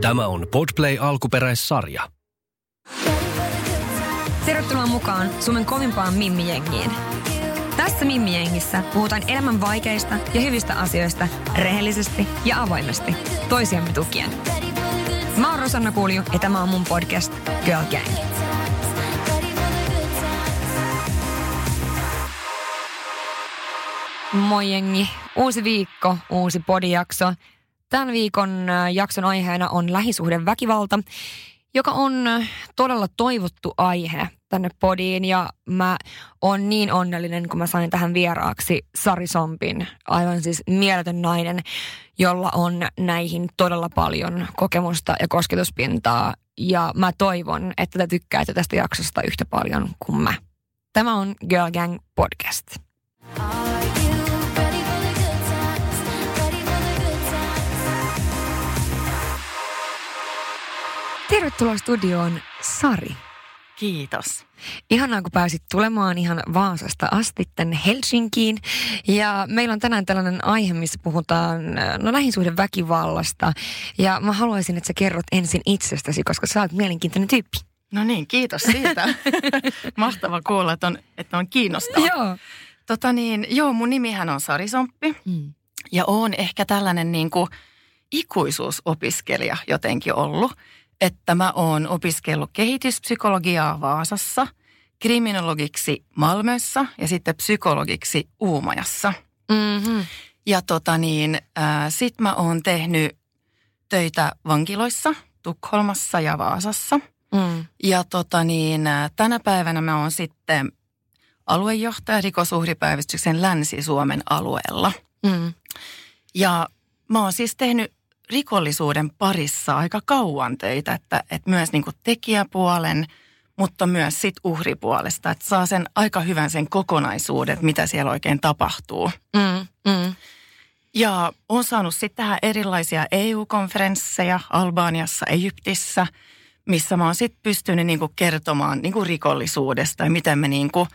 Tämä on Podplay alkuperäissarja. Tervetuloa mukaan Suomen kovimpaan Mimmi-jengiin. Tässä Mimmi-jengissä puhutaan elämän vaikeista ja hyvistä asioista rehellisesti ja avoimesti, toisiamme tukien. Mä oon Rosanna Kulju ja tämä on mun podcast Girl Gang. Moi jengi, uusi viikko, uusi podijakso. Tämän viikon jakson aiheena on lähisuhdeväkivalta, joka on todella toivottu aihe tänne podiin ja mä oon niin onnellinen, kun mä sain tähän vieraaksi Sari Sompin, aivan siis mieletön nainen, jolla on näihin todella paljon kokemusta ja kosketuspintaa ja mä toivon, että te tykkäätte tästä jaksosta yhtä paljon kuin mä. Tämä on Girl Gang Podcast. Tervetuloa studioon Sari. Kiitos. Ihanaa, kun pääsit tulemaan ihan Vaasasta asti tänne Helsinkiin. Ja meillä on tänään tällainen aihe, missä puhutaan no, väkivallasta. Ja mä haluaisin, että sä kerrot ensin itsestäsi, koska sä oot mielenkiintoinen tyyppi. No niin, kiitos siitä. Mahtava kuulla, että on, että on kiinnostavaa. Joo. Tota niin, joo, mun nimihän on Sari Somppi. Hmm. Ja oon ehkä tällainen niin kuin ikuisuusopiskelija jotenkin ollut – että mä oon opiskellut kehityspsykologiaa Vaasassa, kriminologiksi Malmössä ja sitten psykologiksi Uumajassa. Mm-hmm. Ja tota niin, äh, sit mä oon tehnyt töitä vankiloissa Tukholmassa ja Vaasassa. Mm. Ja tota niin, äh, tänä päivänä mä oon sitten aluejohtaja rikosuhripäivystyksen Länsi-Suomen alueella. Mm. Ja mä oon siis tehnyt rikollisuuden parissa aika kauan töitä, että, että myös niin kuin tekijäpuolen, mutta myös sit uhripuolesta, että saa sen aika hyvän sen kokonaisuuden, että mitä siellä oikein tapahtuu. Mm, mm. Ja on saanut sitten tähän erilaisia EU-konferensseja Albaniassa, Egyptissä, missä mä oon sitten pystynyt niinku kertomaan niinku rikollisuudesta ja miten me niinku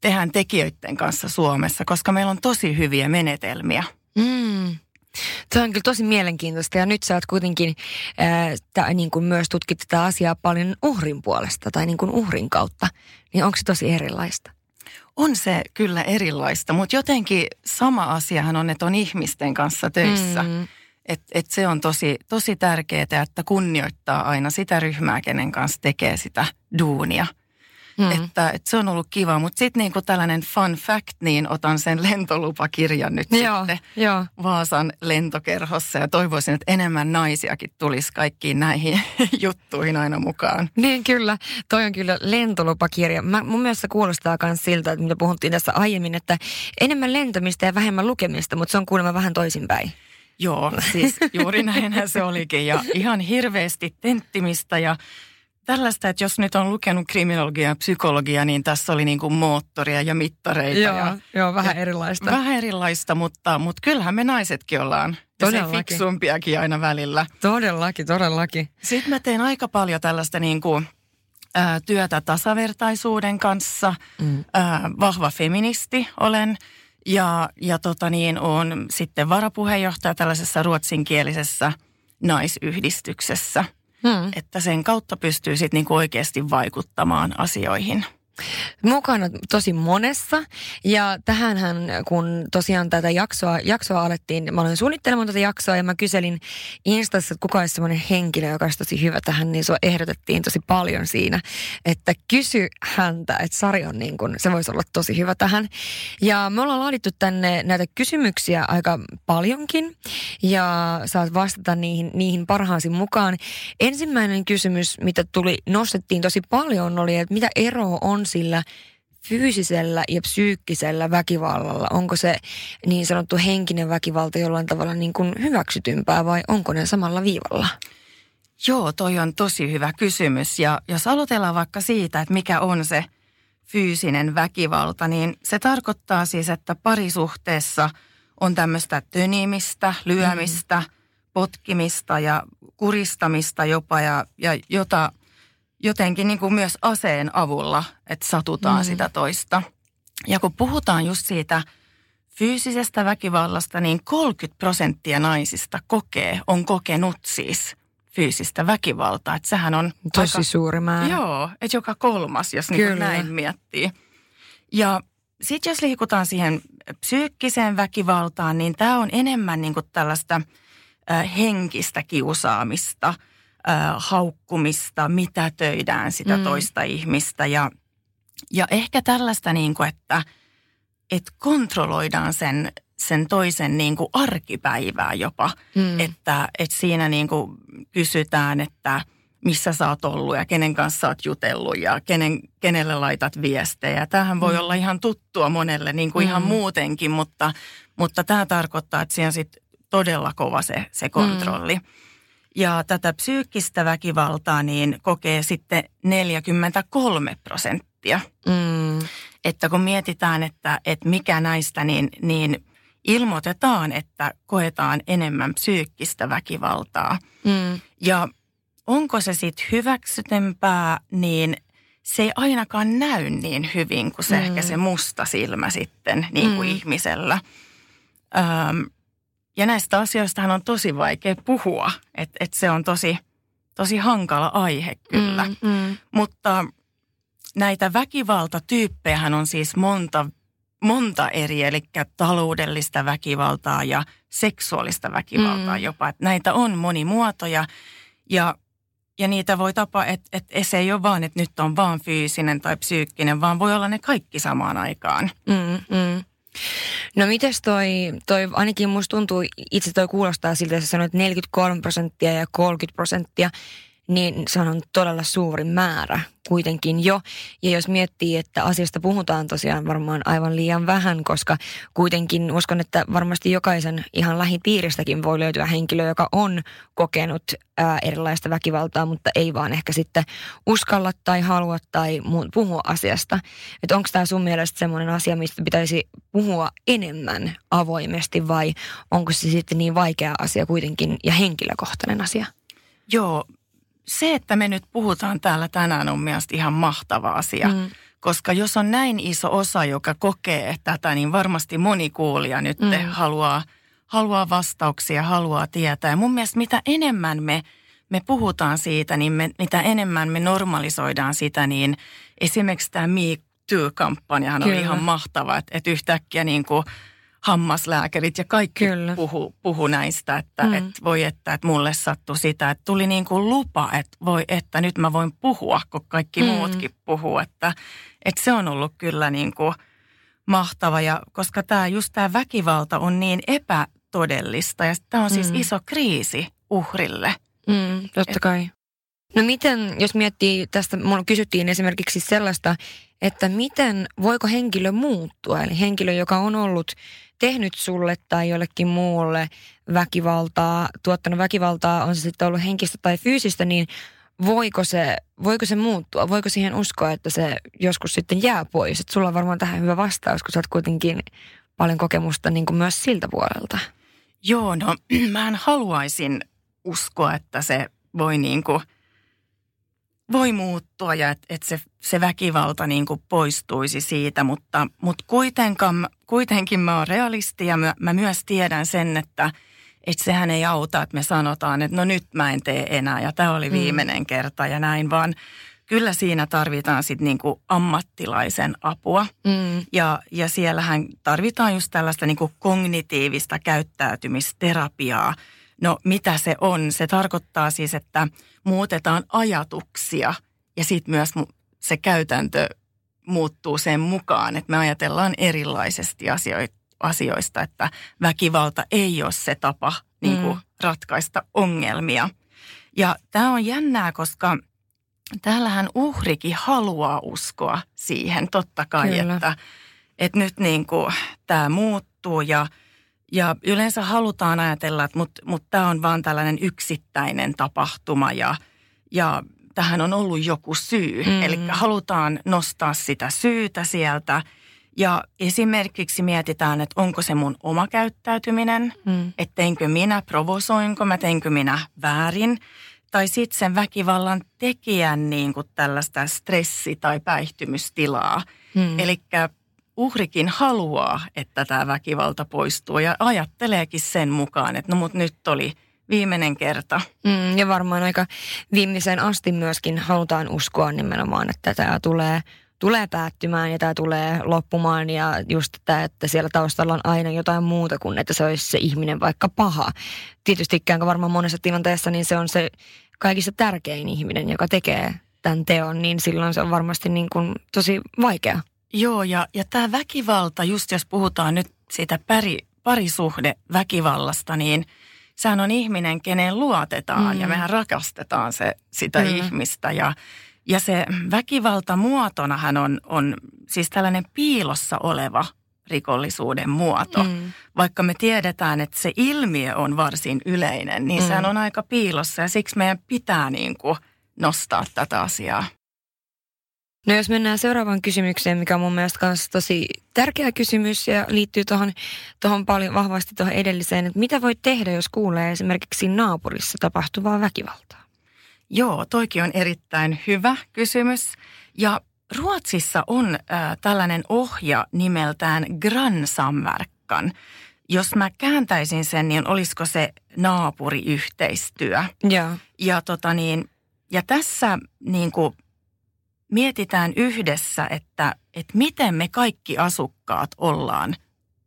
tehdään tekijöiden kanssa Suomessa, koska meillä on tosi hyviä menetelmiä. Mm. Se on kyllä tosi mielenkiintoista ja nyt sä oot kuitenkin ää, tää, niin kuin myös tutkit tätä asiaa paljon uhrin puolesta tai niin kuin uhrin kautta. Niin onko se tosi erilaista? On se kyllä erilaista, mutta jotenkin sama asiahan on, että on ihmisten kanssa töissä. Mm. Et, et se on tosi, tosi tärkeää, että kunnioittaa aina sitä ryhmää, kenen kanssa tekee sitä duunia – Mm. Että, että se on ollut kiva, mutta sitten niinku tällainen fun fact, niin otan sen lentolupakirjan nyt joo, sitten joo. Vaasan lentokerhossa ja toivoisin, että enemmän naisiakin tulisi kaikkiin näihin juttuihin aina mukaan. Niin kyllä, toi on kyllä lentolupakirja. Mä, mun mielestä kuulostaa myös siltä, että mitä puhuttiin tässä aiemmin, että enemmän lentämistä ja vähemmän lukemista, mutta se on kuulemma vähän toisinpäin. Joo, siis juuri näinhän se olikin ja ihan hirveästi tenttimistä ja tällaista, että jos nyt on lukenut kriminologiaa ja psykologiaa, niin tässä oli niin kuin moottoria ja mittareita. Joo, ja, joo vähän ja erilaista. Vähän erilaista, mutta, mutta kyllähän me naisetkin ollaan todellakin. fiksumpiakin aina välillä. Todellakin, todellakin. Sitten mä teen aika paljon tällaista niin kuin, ä, työtä tasavertaisuuden kanssa. Mm. Ä, vahva feministi olen. Ja, ja tota niin, on sitten varapuheenjohtaja tällaisessa ruotsinkielisessä naisyhdistyksessä – Hmm. Että sen kautta pystyy sitten niinku oikeasti vaikuttamaan asioihin mukana tosi monessa. Ja tähänhän, kun tosiaan tätä jaksoa, jaksoa alettiin, mä olin suunnittelemaan tätä jaksoa ja mä kyselin Instassa, että kuka olisi semmoinen henkilö, joka olisi tosi hyvä tähän, niin sua ehdotettiin tosi paljon siinä, että kysy häntä, että Sari on niin kuin, se voisi olla tosi hyvä tähän. Ja me ollaan laadittu tänne näitä kysymyksiä aika paljonkin ja saat vastata niihin, niihin parhaasi mukaan. Ensimmäinen kysymys, mitä tuli, nostettiin tosi paljon, oli, että mitä eroa on sillä fyysisellä ja psyykkisellä väkivallalla? Onko se niin sanottu henkinen väkivalta jollain tavalla niin kuin hyväksytympää vai onko ne samalla viivalla? Joo, toi on tosi hyvä kysymys. Ja jos aloitellaan vaikka siitä, että mikä on se fyysinen väkivalta, niin se tarkoittaa siis, että parisuhteessa on tämmöistä tönimistä, lyömistä, mm. potkimista ja kuristamista jopa ja, ja jota – jotenkin niin kuin myös aseen avulla, että satutaan mm. sitä toista. Ja kun puhutaan just siitä fyysisestä väkivallasta, niin 30 prosenttia naisista kokee, on kokenut siis fyysistä väkivaltaa. Että sehän on Tosi aika, suuri määrä. Joo, että joka kolmas, jos niin näin miettii. Ja sitten jos liikutaan siihen psyykkiseen väkivaltaan, niin tämä on enemmän niin kuin tällaista äh, henkistä kiusaamista, äh, haukkumista, mitätöidään sitä mm. toista ihmistä. Ja, ja ehkä tällaista, niin kuin, että, että kontrolloidaan sen, sen toisen niin kuin arkipäivää jopa. Mm. Että, että siinä niin kuin kysytään, että – missä sä oot ollut ja kenen kanssa sä oot jutellut ja kenen, kenelle laitat viestejä. Tämähän voi mm. olla ihan tuttua monelle niin kuin mm. ihan muutenkin, mutta, mutta tämä tarkoittaa, että siinä sit todella kova se, se kontrolli. Mm. Ja tätä psyykkistä väkivaltaa niin kokee sitten 43 prosenttia. Mm. Että kun mietitään, että, että mikä näistä, niin, niin ilmoitetaan, että koetaan enemmän psyykkistä väkivaltaa. Mm. Ja onko se sitten hyväksytempää, niin se ei ainakaan näy niin hyvin kuin se mm. ehkä se musta silmä sitten niin kuin mm. ihmisellä. Öm, ja näistä asioistahan on tosi vaikea puhua, että et se on tosi, tosi hankala aihe kyllä. Mm, mm. Mutta näitä väkivaltatyyppejä on siis monta, monta eri, eli taloudellista väkivaltaa ja seksuaalista väkivaltaa mm. jopa. Että näitä on monimuotoja ja ja niitä voi tapa, että, että se ei ole vaan, että nyt on vaan fyysinen tai psyykkinen, vaan voi olla ne kaikki samaan aikaan. Mm, mm. No mites toi, toi, ainakin musta tuntuu, itse toi kuulostaa siltä, että sanoit 43 prosenttia ja 30 prosenttia, niin se on todella suuri määrä kuitenkin jo. Ja jos miettii, että asiasta puhutaan tosiaan varmaan aivan liian vähän, koska kuitenkin uskon, että varmasti jokaisen ihan lähipiiristäkin voi löytyä henkilö, joka on kokenut ää, erilaista väkivaltaa, mutta ei vaan ehkä sitten uskalla tai halua tai puhua asiasta. Että onko tämä sun mielestä semmoinen asia, mistä pitäisi puhua enemmän avoimesti vai onko se sitten niin vaikea asia kuitenkin ja henkilökohtainen asia? Joo, se, että me nyt puhutaan täällä tänään on mielestäni ihan mahtava asia. Mm. Koska jos on näin iso osa, joka kokee tätä, niin varmasti moni kuulija nyt mm. haluaa, haluaa vastauksia, haluaa tietää. Ja mun mielestä mitä enemmän me, me puhutaan siitä, niin me, mitä enemmän me normalisoidaan sitä, niin esimerkiksi tämä Me Too-kampanjahan on ihan mahtava, että, että yhtäkkiä niin kuin – hammaslääkärit ja kaikki Kyllä. puhu, puhu näistä, että mm. et voi että, että mulle sattui sitä, että tuli niin kuin lupa, että voi että nyt mä voin puhua, kun kaikki mm. muutkin puhuu, että, että se on ollut kyllä niin kuin mahtava ja koska tämä just tämä väkivalta on niin epätodellista ja tämä on siis mm. iso kriisi uhrille. Mm, totta kai. No miten, jos miettii tästä, mulla kysyttiin esimerkiksi sellaista, että miten, voiko henkilö muuttua? Eli henkilö, joka on ollut tehnyt sulle tai jollekin muulle väkivaltaa, tuottanut väkivaltaa, on se sitten ollut henkistä tai fyysistä, niin voiko se, voiko se muuttua? Voiko siihen uskoa, että se joskus sitten jää pois? Et sulla on varmaan tähän hyvä vastaus, kun sä oot kuitenkin paljon kokemusta niin kuin myös siltä puolelta. Joo, no mä haluaisin uskoa, että se voi niin kuin – voi muuttua ja että et se, se väkivalta niin kuin poistuisi siitä, mutta, mutta kuitenkin, kuitenkin mä oon realisti ja mä, mä myös tiedän sen, että että sehän ei auta, että me sanotaan, että no nyt mä en tee enää ja tämä oli mm. viimeinen mm. kerta ja näin, vaan kyllä siinä tarvitaan sitten niinku ammattilaisen apua. Mm. Ja, ja siellähän tarvitaan just tällaista niinku kognitiivista käyttäytymisterapiaa, No mitä se on? Se tarkoittaa siis, että muutetaan ajatuksia ja sitten myös se käytäntö muuttuu sen mukaan, että me ajatellaan erilaisesti asioista, että väkivalta ei ole se tapa niin kuin, mm. ratkaista ongelmia. Ja tämä on jännää, koska täällähän uhrikin haluaa uskoa siihen totta kai, että, että nyt niin kuin, tämä muuttuu ja – ja yleensä halutaan ajatella, että mutta mut tämä on vaan tällainen yksittäinen tapahtuma ja, ja tähän on ollut joku syy. Mm. Eli halutaan nostaa sitä syytä sieltä. Ja esimerkiksi mietitään, että onko se mun oma käyttäytyminen, mm. että teinkö minä, provosoinko mä, teinkö minä väärin. Tai sitten sen väkivallan tekijän niin kuin tällaista stressi- tai päihtymystilaa. Mm. Eli uhrikin haluaa, että tämä väkivalta poistuu ja ajatteleekin sen mukaan, että no mut nyt oli viimeinen kerta. Mm, ja varmaan aika viimeisen asti myöskin halutaan uskoa nimenomaan, että tämä tulee tulee päättymään ja tämä tulee loppumaan ja just tämä, että siellä taustalla on aina jotain muuta kuin, että se olisi se ihminen vaikka paha. Tietysti varmaan monessa tilanteessa niin se on se kaikista tärkein ihminen, joka tekee tämän teon, niin silloin se on varmasti niin kuin tosi vaikea. Joo, ja, ja tämä väkivalta, just jos puhutaan nyt siitä pari, parisuhde väkivallasta, niin sehän on ihminen, kenen luotetaan mm. ja mehän rakastetaan se, sitä mm. ihmistä. Ja, ja se väkivalta muotonahan on, on siis tällainen piilossa oleva rikollisuuden muoto. Mm. Vaikka me tiedetään, että se ilmiö on varsin yleinen, niin mm. sehän on aika piilossa ja siksi meidän pitää niin kuin nostaa tätä asiaa. No jos mennään seuraavaan kysymykseen, mikä on mun mielestä myös tosi tärkeä kysymys ja liittyy tuohon, tuohon paljon vahvasti tuohon edelliseen, että mitä voi tehdä, jos kuulee esimerkiksi naapurissa tapahtuvaa väkivaltaa? Joo, toikin on erittäin hyvä kysymys. Ja Ruotsissa on äh, tällainen ohja nimeltään Grannsamverkan. Jos mä kääntäisin sen, niin olisiko se naapuriyhteistyö? Ja, ja, tota niin, ja tässä niin kuin mietitään yhdessä, että, että miten me kaikki asukkaat ollaan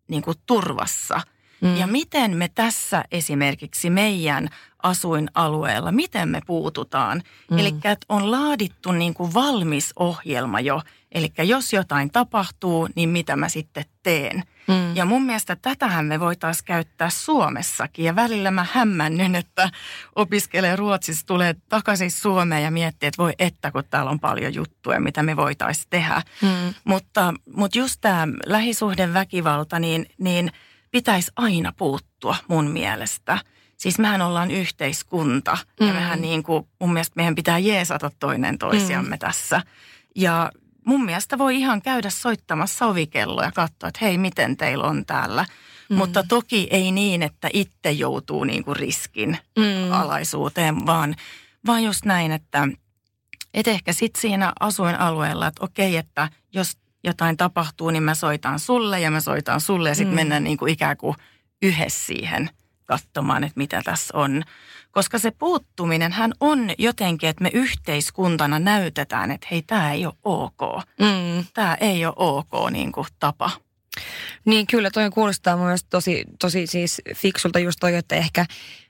niin kuin turvassa. Mm. Ja miten me tässä esimerkiksi meidän asuinalueella, miten me puututaan. Mm. Eli on laadittu niin kuin valmis ohjelma jo. Eli jos jotain tapahtuu, niin mitä mä sitten teen. Mm. Ja mun mielestä tätähän me voitaisiin käyttää Suomessakin. Ja välillä mä hämmännyn, että opiskelee Ruotsissa, tulee takaisin Suomeen ja miettii, että voi että, kun täällä on paljon juttuja, mitä me voitaisiin tehdä. Mm. Mutta, mutta just tämä lähisuhden väkivalta, niin, niin pitäisi aina puuttua mun mielestä – Siis mehän ollaan yhteiskunta mm. ja mehän niin kuin, mun mielestä meidän pitää jeesata toinen toisiamme mm. tässä. Ja mun mielestä voi ihan käydä soittamassa ovikelloa ja katsoa, että hei, miten teillä on täällä. Mm. Mutta toki ei niin, että itse joutuu niin kuin riskin mm. alaisuuteen, vaan, vaan just näin, että et ehkä sitten siinä asuinalueella, että okei, että jos jotain tapahtuu, niin mä soitan sulle ja mä soitan sulle ja sitten mm. mennään niin kuin ikään kuin yhdessä siihen – katsomaan, että mitä tässä on. Koska se puuttuminen hän on jotenkin, että me yhteiskuntana näytetään, että hei, tämä ei ole ok. Mm. Tämä ei ole ok niin kuin tapa. Niin kyllä, toi kuulostaa myös tosi, tosi siis fiksulta just toi, että ehkä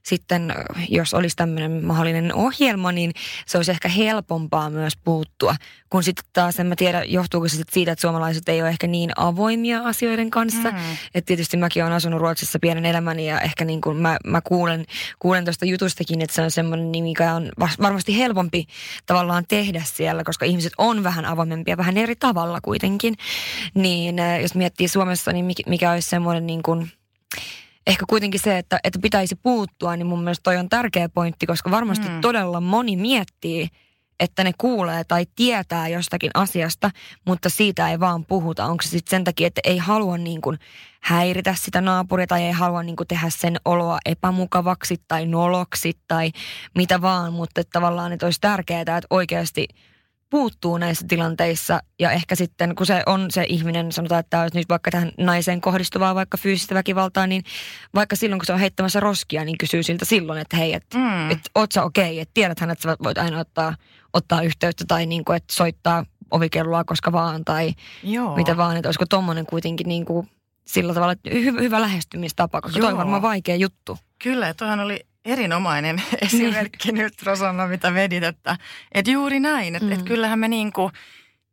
sitten jos olisi tämmöinen mahdollinen ohjelma, niin se olisi ehkä helpompaa myös puuttua. Kun sitten taas en mä tiedä, johtuuko se siitä, että suomalaiset ei ole ehkä niin avoimia asioiden kanssa. Mm. Että tietysti mäkin olen asunut Ruotsissa pienen elämäni ja ehkä niin kuin mä, mä kuulen, kuulen tuosta jutustakin, että se on semmoinen, niin mikä on varmasti helpompi tavallaan tehdä siellä, koska ihmiset on vähän avoimempia, vähän eri tavalla kuitenkin. Niin jos miettii Suomessa, niin mikä olisi semmoinen niin kuin ehkä kuitenkin se, että, että pitäisi puuttua, niin mun mielestä toi on tärkeä pointti, koska varmasti mm. todella moni miettii, että ne kuulee tai tietää jostakin asiasta, mutta siitä ei vaan puhuta. Onko se sitten sen takia, että ei halua niin kuin häiritä sitä naapuria tai ei halua niin kuin tehdä sen oloa epämukavaksi tai noloksi tai mitä vaan, mutta että tavallaan että olisi tärkeää, että oikeasti – puuttuu näissä tilanteissa ja ehkä sitten kun se on se ihminen, sanotaan, että olisi nyt vaikka tähän naiseen kohdistuvaa vaikka fyysistä väkivaltaa, niin vaikka silloin kun se on heittämässä roskia, niin kysyy siltä silloin, että hei, että mm. et, oot sä okei, okay, että tiedäthän, että sä voit aina ottaa, ottaa yhteyttä tai niin kuin, että soittaa ovikelloa koska vaan tai Joo. mitä vaan, että olisiko tommonen kuitenkin niin kuin sillä tavalla hy- hyvä lähestymistapa, koska Joo. toi on varmaan vaikea juttu. Kyllä, toihan oli erinomainen esimerkki nyt Rosanna, mitä vedit, että, että juuri näin, että, mm. että kyllähän me niin kuin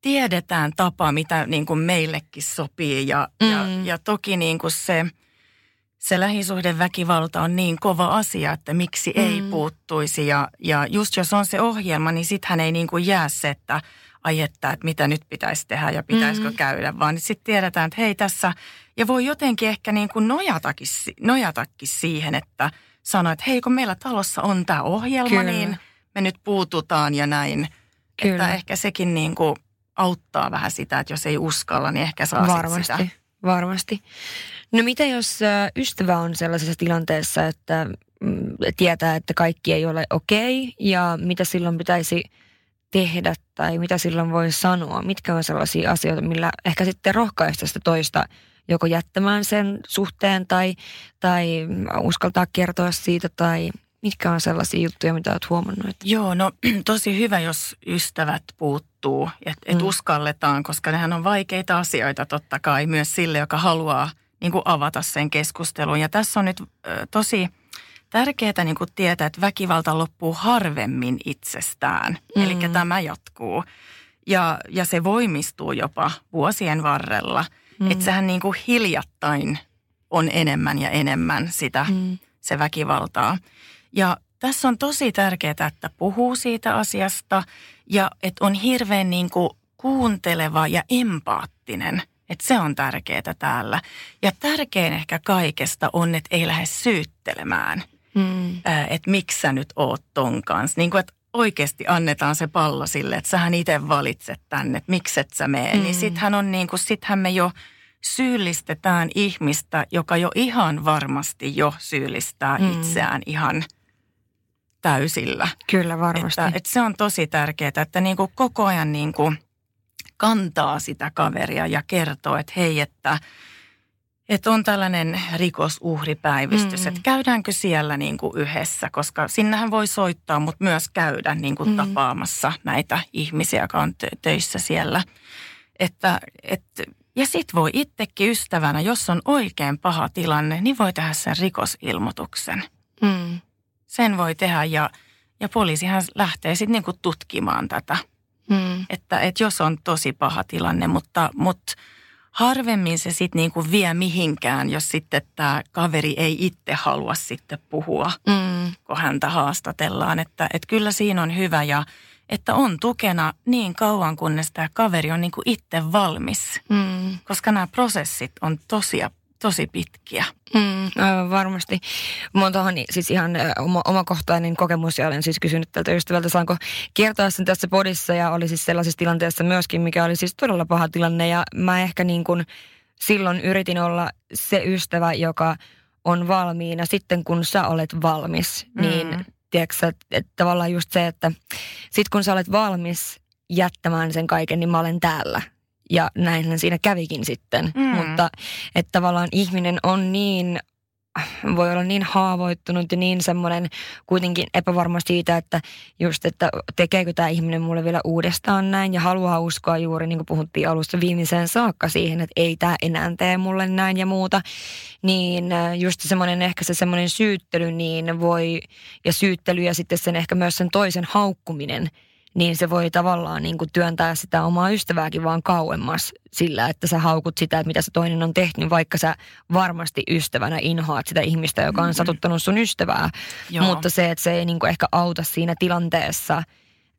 tiedetään tapa, mitä niin kuin meillekin sopii ja, mm. ja, ja toki niin kuin se, se lähisuhdeväkivalta on niin kova asia, että miksi mm. ei puuttuisi ja, ja just jos on se ohjelma, niin sittenhän ei niin kuin jää se, että ai että, että mitä nyt pitäisi tehdä ja pitäisikö mm. käydä, vaan sitten tiedetään, että hei tässä, ja voi jotenkin ehkä niin kuin nojatakin, nojatakin siihen, että – sanoi, että hei kun meillä talossa on tämä ohjelma, Kyllä. niin me nyt puututaan ja näin. Kyllä. Että ehkä sekin niin kuin auttaa vähän sitä, että jos ei uskalla, niin ehkä saa Varmasti. sitä. Varmasti. No mitä jos ystävä on sellaisessa tilanteessa, että mm, tietää, että kaikki ei ole okei okay, ja mitä silloin pitäisi tehdä tai mitä silloin voi sanoa? Mitkä on sellaisia asioita, millä ehkä sitten rohkaista sitä toista joko jättämään sen suhteen tai, tai uskaltaa kertoa siitä tai mitkä on sellaisia juttuja, mitä olet huomannut? Joo, no tosi hyvä, jos ystävät puuttuu, että et mm. uskalletaan, koska nehän on vaikeita asioita totta kai myös sille, joka haluaa niin kuin avata sen keskustelun. Ja tässä on nyt ö, tosi tärkeää niin kuin tietää, että väkivalta loppuu harvemmin itsestään. Mm. Eli tämä jatkuu. Ja, ja se voimistuu jopa vuosien varrella. Mm. Että sehän niin kuin hiljattain on enemmän ja enemmän sitä, mm. se väkivaltaa. Ja tässä on tosi tärkeää, että puhuu siitä asiasta ja että on hirveän niin kuin kuunteleva ja empaattinen. Että se on tärkeää täällä. Ja tärkein ehkä kaikesta on, että ei lähde syyttelemään. Mm. Että miksi sä nyt oot ton kanssa. Niin kuin, että oikeasti annetaan se pallo sille, että sähän itse valitset tänne, että miksi et sä mene. Niin mm. Niin sittenhän on niin kuin, sittenhän me jo syyllistetään ihmistä, joka jo ihan varmasti jo syyllistää mm. itseään ihan – täysillä. Kyllä varmasti. Että, että se on tosi tärkeää, että niin kuin koko ajan niin kuin kantaa sitä kaveria ja kertoo, että hei, että, että on tällainen rikosuhripäivystys, mm. että käydäänkö siellä niin kuin yhdessä, koska sinnehän voi soittaa, mutta myös käydä niin kuin mm. tapaamassa näitä ihmisiä, jotka on töissä siellä. Että, että, ja sitten voi itsekin ystävänä, jos on oikein paha tilanne, niin voi tehdä sen rikosilmoituksen. Mm sen voi tehdä ja, ja poliisihan lähtee sitten niinku tutkimaan tätä. Hmm. Että, että jos on tosi paha tilanne, mutta, mutta harvemmin se sitten niinku vie mihinkään, jos sitten tämä kaveri ei itse halua sitten puhua, hmm. kun häntä haastatellaan. Että, että kyllä siinä on hyvä ja että on tukena niin kauan, kunnes tämä kaveri on niinku itse valmis. Hmm. Koska nämä prosessit on tosia tosi pitkiä. Mm, aivan varmasti. Mun tuohon siis ihan oma, omakohtainen kokemus ja olen siis kysynyt tältä ystävältä, saanko kertoa sen tässä podissa ja oli siis sellaisessa tilanteessa myöskin, mikä oli siis todella paha tilanne ja mä ehkä niin kuin silloin yritin olla se ystävä, joka on valmiina sitten kun sä olet valmis, mm. niin tiedätkö, että, että tavallaan just se, että sit kun sä olet valmis jättämään sen kaiken, niin mä olen täällä ja näinhän siinä kävikin sitten. Mm. Mutta että tavallaan ihminen on niin voi olla niin haavoittunut ja niin semmoinen kuitenkin epävarma siitä, että just, että tekeekö tämä ihminen mulle vielä uudestaan näin ja haluaa uskoa juuri, niin kuin puhuttiin alusta viimeiseen saakka siihen, että ei tämä enää tee mulle näin ja muuta, niin äh, just semmoinen ehkä se semmoinen syyttely niin voi, ja syyttely ja sitten sen ehkä myös sen toisen haukkuminen – niin se voi tavallaan niin kuin työntää sitä omaa ystävääkin vaan kauemmas sillä, että sä haukut sitä, että mitä se toinen on tehnyt, vaikka sä varmasti ystävänä inhoat sitä ihmistä, joka on mm-hmm. satuttanut sun ystävää. Joo. Mutta se, että se ei niin kuin ehkä auta siinä tilanteessa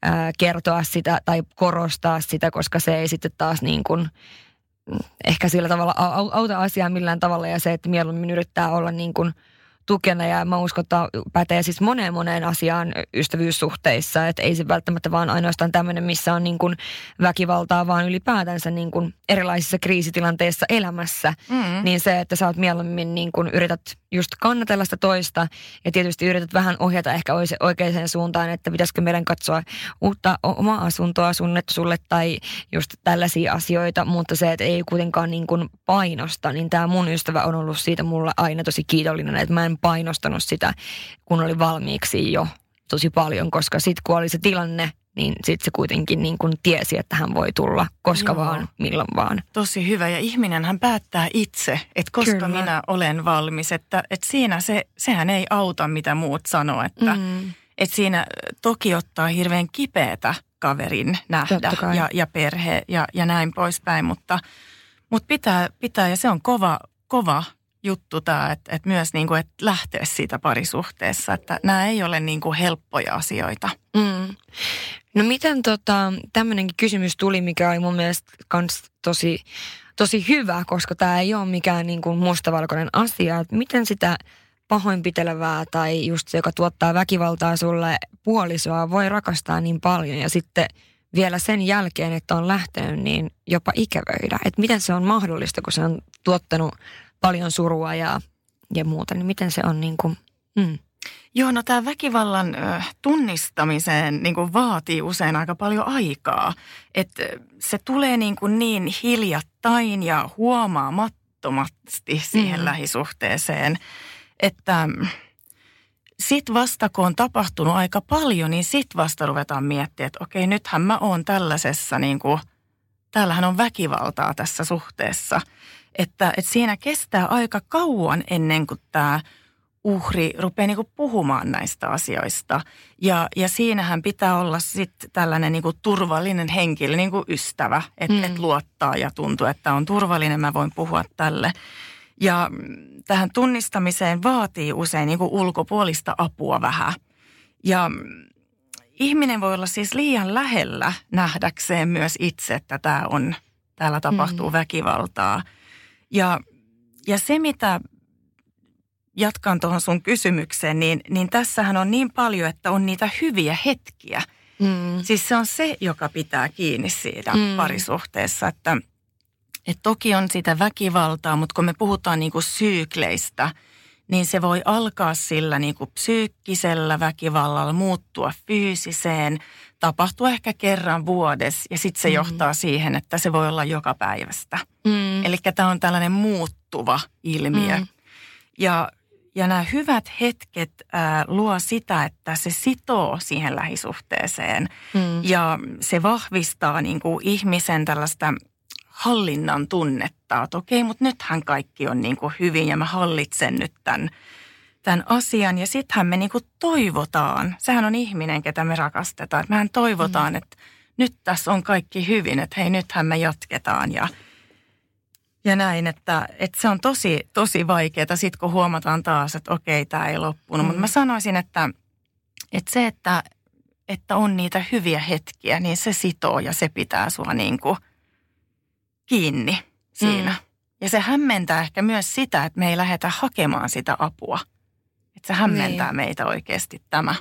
ää, kertoa sitä tai korostaa sitä, koska se ei sitten taas niin kuin, mm, ehkä sillä tavalla auta asiaa millään tavalla ja se, että mieluummin yrittää olla niin kuin – tukena ja mä uskon, että pätee siis moneen moneen asiaan ystävyyssuhteissa, että ei se välttämättä vaan ainoastaan tämmöinen, missä on niin kuin väkivaltaa, vaan ylipäätänsä niin kuin erilaisissa kriisitilanteissa elämässä, mm. niin se, että sä oot mieluummin niin kuin yrität just kannatella sitä toista ja tietysti yrität vähän ohjata ehkä oikeaan suuntaan, että pitäisikö meidän katsoa uutta omaa asuntoa sunnettu sulle tai just tällaisia asioita, mutta se, että ei kuitenkaan niin kuin painosta, niin tämä mun ystävä on ollut siitä mulla aina tosi kiitollinen, että mä en painostanut sitä, kun oli valmiiksi jo tosi paljon, koska sitten kun oli se tilanne, niin sitten se kuitenkin niin kuin tiesi, että hän voi tulla koska Joo. vaan, milloin vaan. Tosi hyvä ja ihminen hän päättää itse, että koska Kyllä. minä olen valmis. Että, että siinä se, sehän ei auta mitä muut sanoo, että, mm. että siinä toki ottaa hirveän kipeätä kaverin nähdä ja, ja perhe ja, ja näin poispäin, mutta, mutta pitää, pitää ja se on kova, kova juttu tämä, että, että myös niin kuin, että lähteä siitä parisuhteessa, että nämä ei ole niin kuin helppoja asioita. Mm. No miten tota, tämmöinenkin kysymys tuli, mikä oli mun mielestä kans tosi, tosi hyvä, koska tämä ei ole mikään niin kuin mustavalkoinen asia, että miten sitä pahoinpitelevää tai just se, joka tuottaa väkivaltaa sulle puolisoa, voi rakastaa niin paljon ja sitten vielä sen jälkeen, että on lähtenyt, niin jopa ikävöidä. Että miten se on mahdollista, kun se on tuottanut paljon surua ja, ja muuta, niin miten se on niin kuin, mm. Joo, no tämä väkivallan ö, tunnistamiseen niin kuin vaatii usein aika paljon aikaa. Että se tulee niin, kuin niin hiljattain ja huomaamattomasti siihen mm. lähisuhteeseen, että sitten vasta kun on tapahtunut aika paljon, niin sitten vasta ruvetaan miettimään, että okei, nythän mä oon tällaisessa, niin kuin, täällähän on väkivaltaa tässä suhteessa. Että, että siinä kestää aika kauan ennen kuin tämä uhri rupeaa niin puhumaan näistä asioista. Ja, ja siinähän pitää olla sitten tällainen niin turvallinen henkilö, niin ystävä, että mm. et luottaa ja tuntuu, että on turvallinen, mä voin puhua tälle. Ja tähän tunnistamiseen vaatii usein niin ulkopuolista apua vähän. Ja ihminen voi olla siis liian lähellä nähdäkseen myös itse, että tämä on, täällä tapahtuu mm. väkivaltaa. Ja, ja se, mitä jatkan tuohon sun kysymykseen, niin, niin tässähän on niin paljon, että on niitä hyviä hetkiä. Mm. Siis se on se, joka pitää kiinni siitä mm. parisuhteessa, että – et toki on sitä väkivaltaa, mutta kun me puhutaan niinku syykleistä, niin se voi alkaa sillä niinku psyykkisellä väkivallalla, muuttua fyysiseen, tapahtua ehkä kerran vuodessa ja sitten se mm. johtaa siihen, että se voi olla joka päivästä. Mm. Eli tämä on tällainen muuttuva ilmiö. Mm. Ja, ja nämä hyvät hetket ää, luo sitä, että se sitoo siihen lähisuhteeseen mm. ja se vahvistaa niin kuin ihmisen tällaista – hallinnan tunnetta, että okei, mutta nythän kaikki on niin kuin hyvin ja mä hallitsen nyt tämän, tämän asian. Ja sittenhän me niin kuin toivotaan, sehän on ihminen, ketä me rakastetaan, mehän toivotaan, mm. että nyt tässä on kaikki hyvin, että hei nythän me jatketaan ja, ja näin, että, että se on tosi, tosi vaikeaa sitten kun huomataan taas, että okei, tämä ei loppunut. Mm. Mutta mä sanoisin, että, että se, että, että on niitä hyviä hetkiä, niin se sitoo ja se pitää sua niin kuin – kiinni siinä. Mm. Ja se hämmentää ehkä myös sitä, että me ei lähdetä hakemaan sitä apua. Että se hämmentää niin. meitä oikeasti tämä.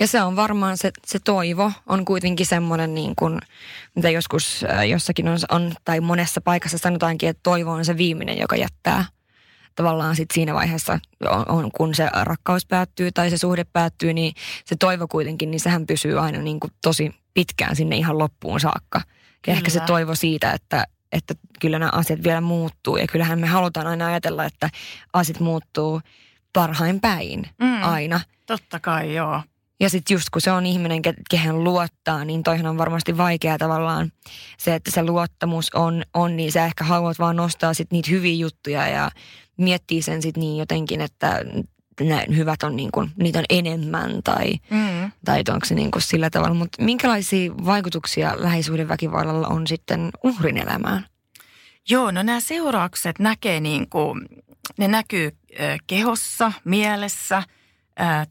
Ja se on varmaan se, se toivo on kuitenkin semmoinen niin kuin, mitä joskus äh, jossakin on, on, tai monessa paikassa sanotaankin, että toivo on se viimeinen, joka jättää tavallaan sit siinä vaiheessa, on, on, kun se rakkaus päättyy tai se suhde päättyy, niin se toivo kuitenkin, niin sehän pysyy aina niin kuin tosi pitkään sinne ihan loppuun saakka. Ja ehkä se toivo siitä, että, että kyllä nämä asiat vielä muuttuu. Ja kyllähän me halutaan aina ajatella, että asiat muuttuu parhain päin mm, aina. Totta kai, joo. Ja sitten just kun se on ihminen, ke- kehen luottaa, niin toihan on varmasti vaikea tavallaan se, että se luottamus on, on niin sä ehkä haluat vaan nostaa sit niitä hyviä juttuja ja miettii sen sitten niin jotenkin, että ne hyvät on niin kuin, niitä on enemmän tai, mm. tai onko se niin kuin sillä tavalla. Mutta minkälaisia vaikutuksia lähisuhdeväkivallalla on sitten uhrin elämään? Joo, no nämä seuraukset näkee niin kuin, ne näkyy kehossa, mielessä,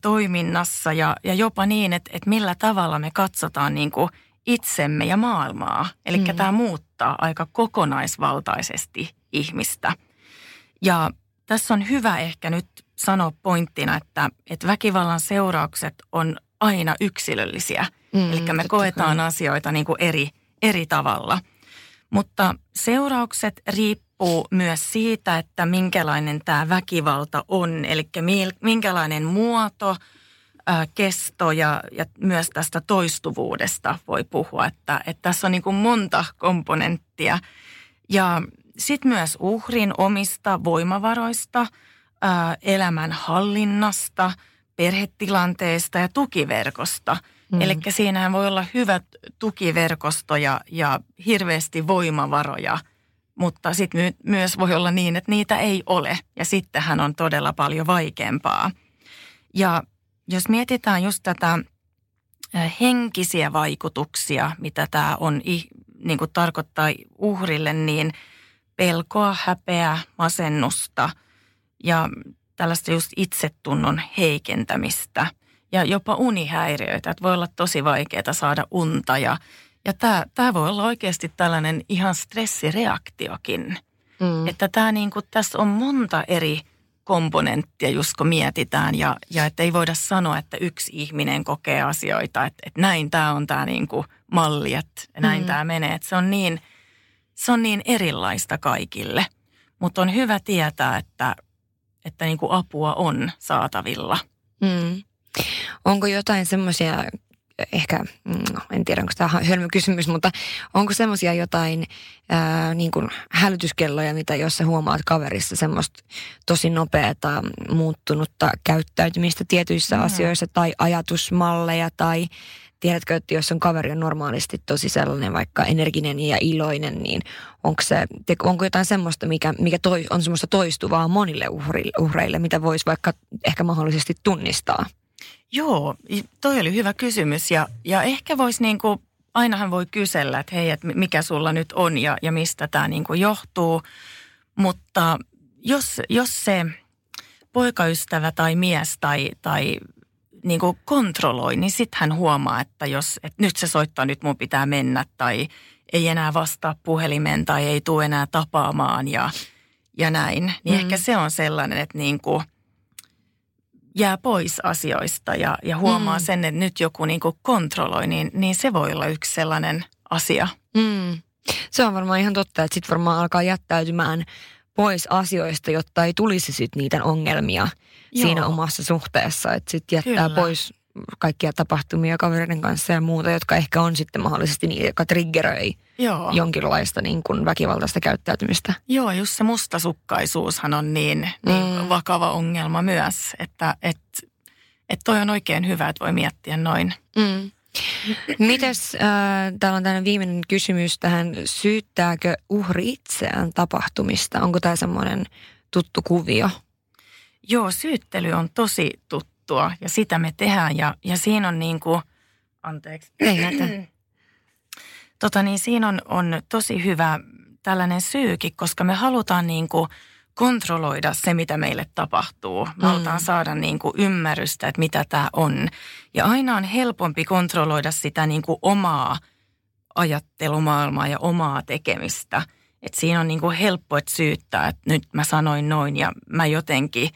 toiminnassa ja, ja jopa niin, että, että millä tavalla me katsotaan niin kuin itsemme ja maailmaa. Eli mm. tämä muuttaa aika kokonaisvaltaisesti ihmistä. Ja tässä on hyvä ehkä nyt sanoa pointtina, että, että väkivallan seuraukset on aina yksilöllisiä. Mm, Eli me koetaan kai. asioita niin kuin eri, eri tavalla. Mutta seuraukset riippuu myös siitä, että minkälainen tämä väkivalta on. Eli minkälainen muoto, kesto ja, ja myös tästä toistuvuudesta voi puhua. Että, että tässä on niin kuin monta komponenttia. Ja sitten myös uhrin omista voimavaroista – elämän hallinnasta, perhetilanteesta ja tukiverkosta. Mm. Eli siinähän voi olla hyvät tukiverkosto ja, ja hirveästi voimavaroja, mutta sitten my- myös voi olla niin, että niitä ei ole ja sittenhän on todella paljon vaikeampaa. Ja jos mietitään just tätä henkisiä vaikutuksia, mitä tämä on niin kuin tarkoittaa uhrille, niin pelkoa, häpeä, masennusta – ja tällaista just itsetunnon heikentämistä ja jopa unihäiriöitä. Että voi olla tosi vaikeaa saada unta ja, ja tämä, tämä voi olla oikeasti tällainen ihan stressireaktiokin. Mm. Että tämä niin kuin, tässä on monta eri komponenttia, just kun mietitään ja, ja että ei voida sanoa, että yksi ihminen kokee asioita, että, että näin tämä on tämä niin kuin malli, että näin mm. tämä menee. Että se on niin, se on niin erilaista kaikille. Mutta on hyvä tietää, että että niin kuin apua on saatavilla. Mm. Onko jotain semmoisia, ehkä, mm, en tiedä onko tämä hölmö kysymys, mutta onko semmoisia jotain ää, niin kuin hälytyskelloja, mitä jos sä huomaat kaverissa semmoista tosi nopeata muuttunutta käyttäytymistä tietyissä mm. asioissa tai ajatusmalleja tai tiedätkö, että jos on kaveri on normaalisti tosi sellainen vaikka energinen ja iloinen, niin onko, se, onko jotain semmoista, mikä, mikä toi, on semmoista toistuvaa monille uhreille, mitä voisi vaikka ehkä mahdollisesti tunnistaa? Joo, toi oli hyvä kysymys ja, ja ehkä voisi niin kuin, ainahan voi kysellä, että hei, että mikä sulla nyt on ja, ja mistä tämä niin kuin johtuu. Mutta jos, jos se poikaystävä tai mies tai, tai niin kuin kontrolloi, niin sitten hän huomaa, että jos että nyt se soittaa, nyt mun pitää mennä tai ei enää vastaa puhelimen tai ei tule enää tapaamaan ja, ja näin. Niin mm. ehkä se on sellainen, että niin kuin – jää pois asioista ja, ja huomaa mm. sen, että nyt joku niin kuin kontrolloi, niin, niin se voi olla yksi sellainen asia. Mm. Se on varmaan ihan totta, että sitten varmaan alkaa jättäytymään pois asioista, jotta ei tulisi sitten niitä ongelmia Joo. siinä omassa suhteessa. Että sitten jättää Kyllä. pois kaikkia tapahtumia kavereiden kanssa ja muuta, jotka ehkä on sitten mahdollisesti niitä, jotka triggeröi Joo. jonkinlaista niin kuin väkivaltaista käyttäytymistä. Joo, just se mustasukkaisuushan on niin, niin mm. vakava ongelma myös, että et, et toi on oikein hyvä, että voi miettiä noin. Mm. Mites, äh, täällä on tämmöinen viimeinen kysymys tähän, syyttääkö uhri itseään tapahtumista? Onko tämä semmoinen tuttu kuvio? Joo, syyttely on tosi tuttua ja sitä me tehdään ja, ja siinä on niin kuin, anteeksi. Ei. Tota niin, siinä on, on tosi hyvä tällainen syykin, koska me halutaan niin kuin kontrolloida se, mitä meille tapahtuu. Me mm. halutaan saada niin kuin ymmärrystä, että mitä tämä on. Ja aina on helpompi kontrolloida sitä niin kuin omaa ajattelumaailmaa ja omaa tekemistä. Et siinä on niin kuin helppo, että syyttää, että nyt mä sanoin noin ja mä jotenkin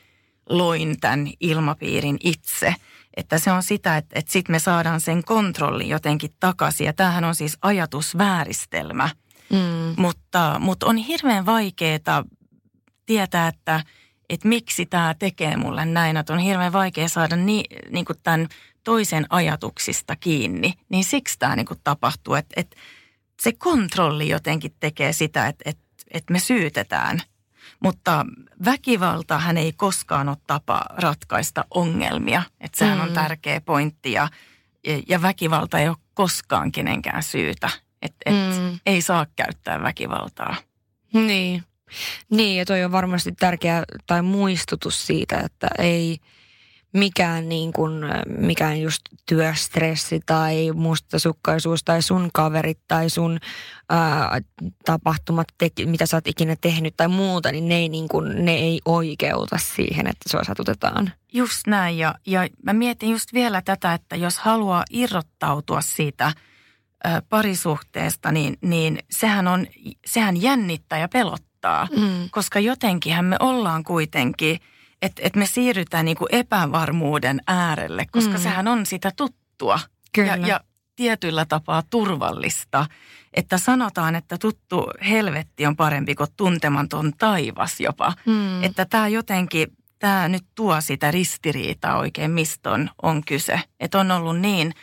loin tämän ilmapiirin itse – että se on sitä, että, että sitten me saadaan sen kontrollin jotenkin takaisin. Ja tämähän on siis ajatusvääristelmä. Mm. Mutta, mutta on hirveän vaikeaa tietää, että, että miksi tämä tekee mulle näin. Että on hirveän vaikea saada ni, niin kuin tämän toisen ajatuksista kiinni. Niin siksi tämä niin kuin tapahtuu, että, että se kontrolli jotenkin tekee sitä, että, että, että me syytetään – mutta väkivalta hän ei koskaan ole tapa ratkaista ongelmia. Että sehän mm. on tärkeä pointti ja, ja väkivalta ei ole koskaan kenenkään syytä. Että et mm. ei saa käyttää väkivaltaa. Niin. Niin, ja toi on varmasti tärkeä tai muistutus siitä, että ei – mikään, niin kuin, mikään just työstressi tai mustasukkaisuus tai sun kaverit tai sun ää, tapahtumat, te, mitä sä oot ikinä tehnyt tai muuta, niin ne ei, niin kuin, ne ei oikeuta siihen, että sua satutetaan. Just näin ja, ja mä mietin just vielä tätä, että jos haluaa irrottautua siitä ää, parisuhteesta, niin, niin sehän, on, sehän jännittää ja pelottaa, mm. koska jotenkinhän me ollaan kuitenkin – että et me siirrytään niin kuin epävarmuuden äärelle, koska mm. sehän on sitä tuttua Kyllä. Ja, ja tietyllä tapaa turvallista. Että sanotaan, että tuttu helvetti on parempi kuin tuntematon taivas jopa. Mm. Että tämä jotenkin, tämä nyt tuo sitä ristiriitaa oikein, mistä on, on kyse. Että on ollut niin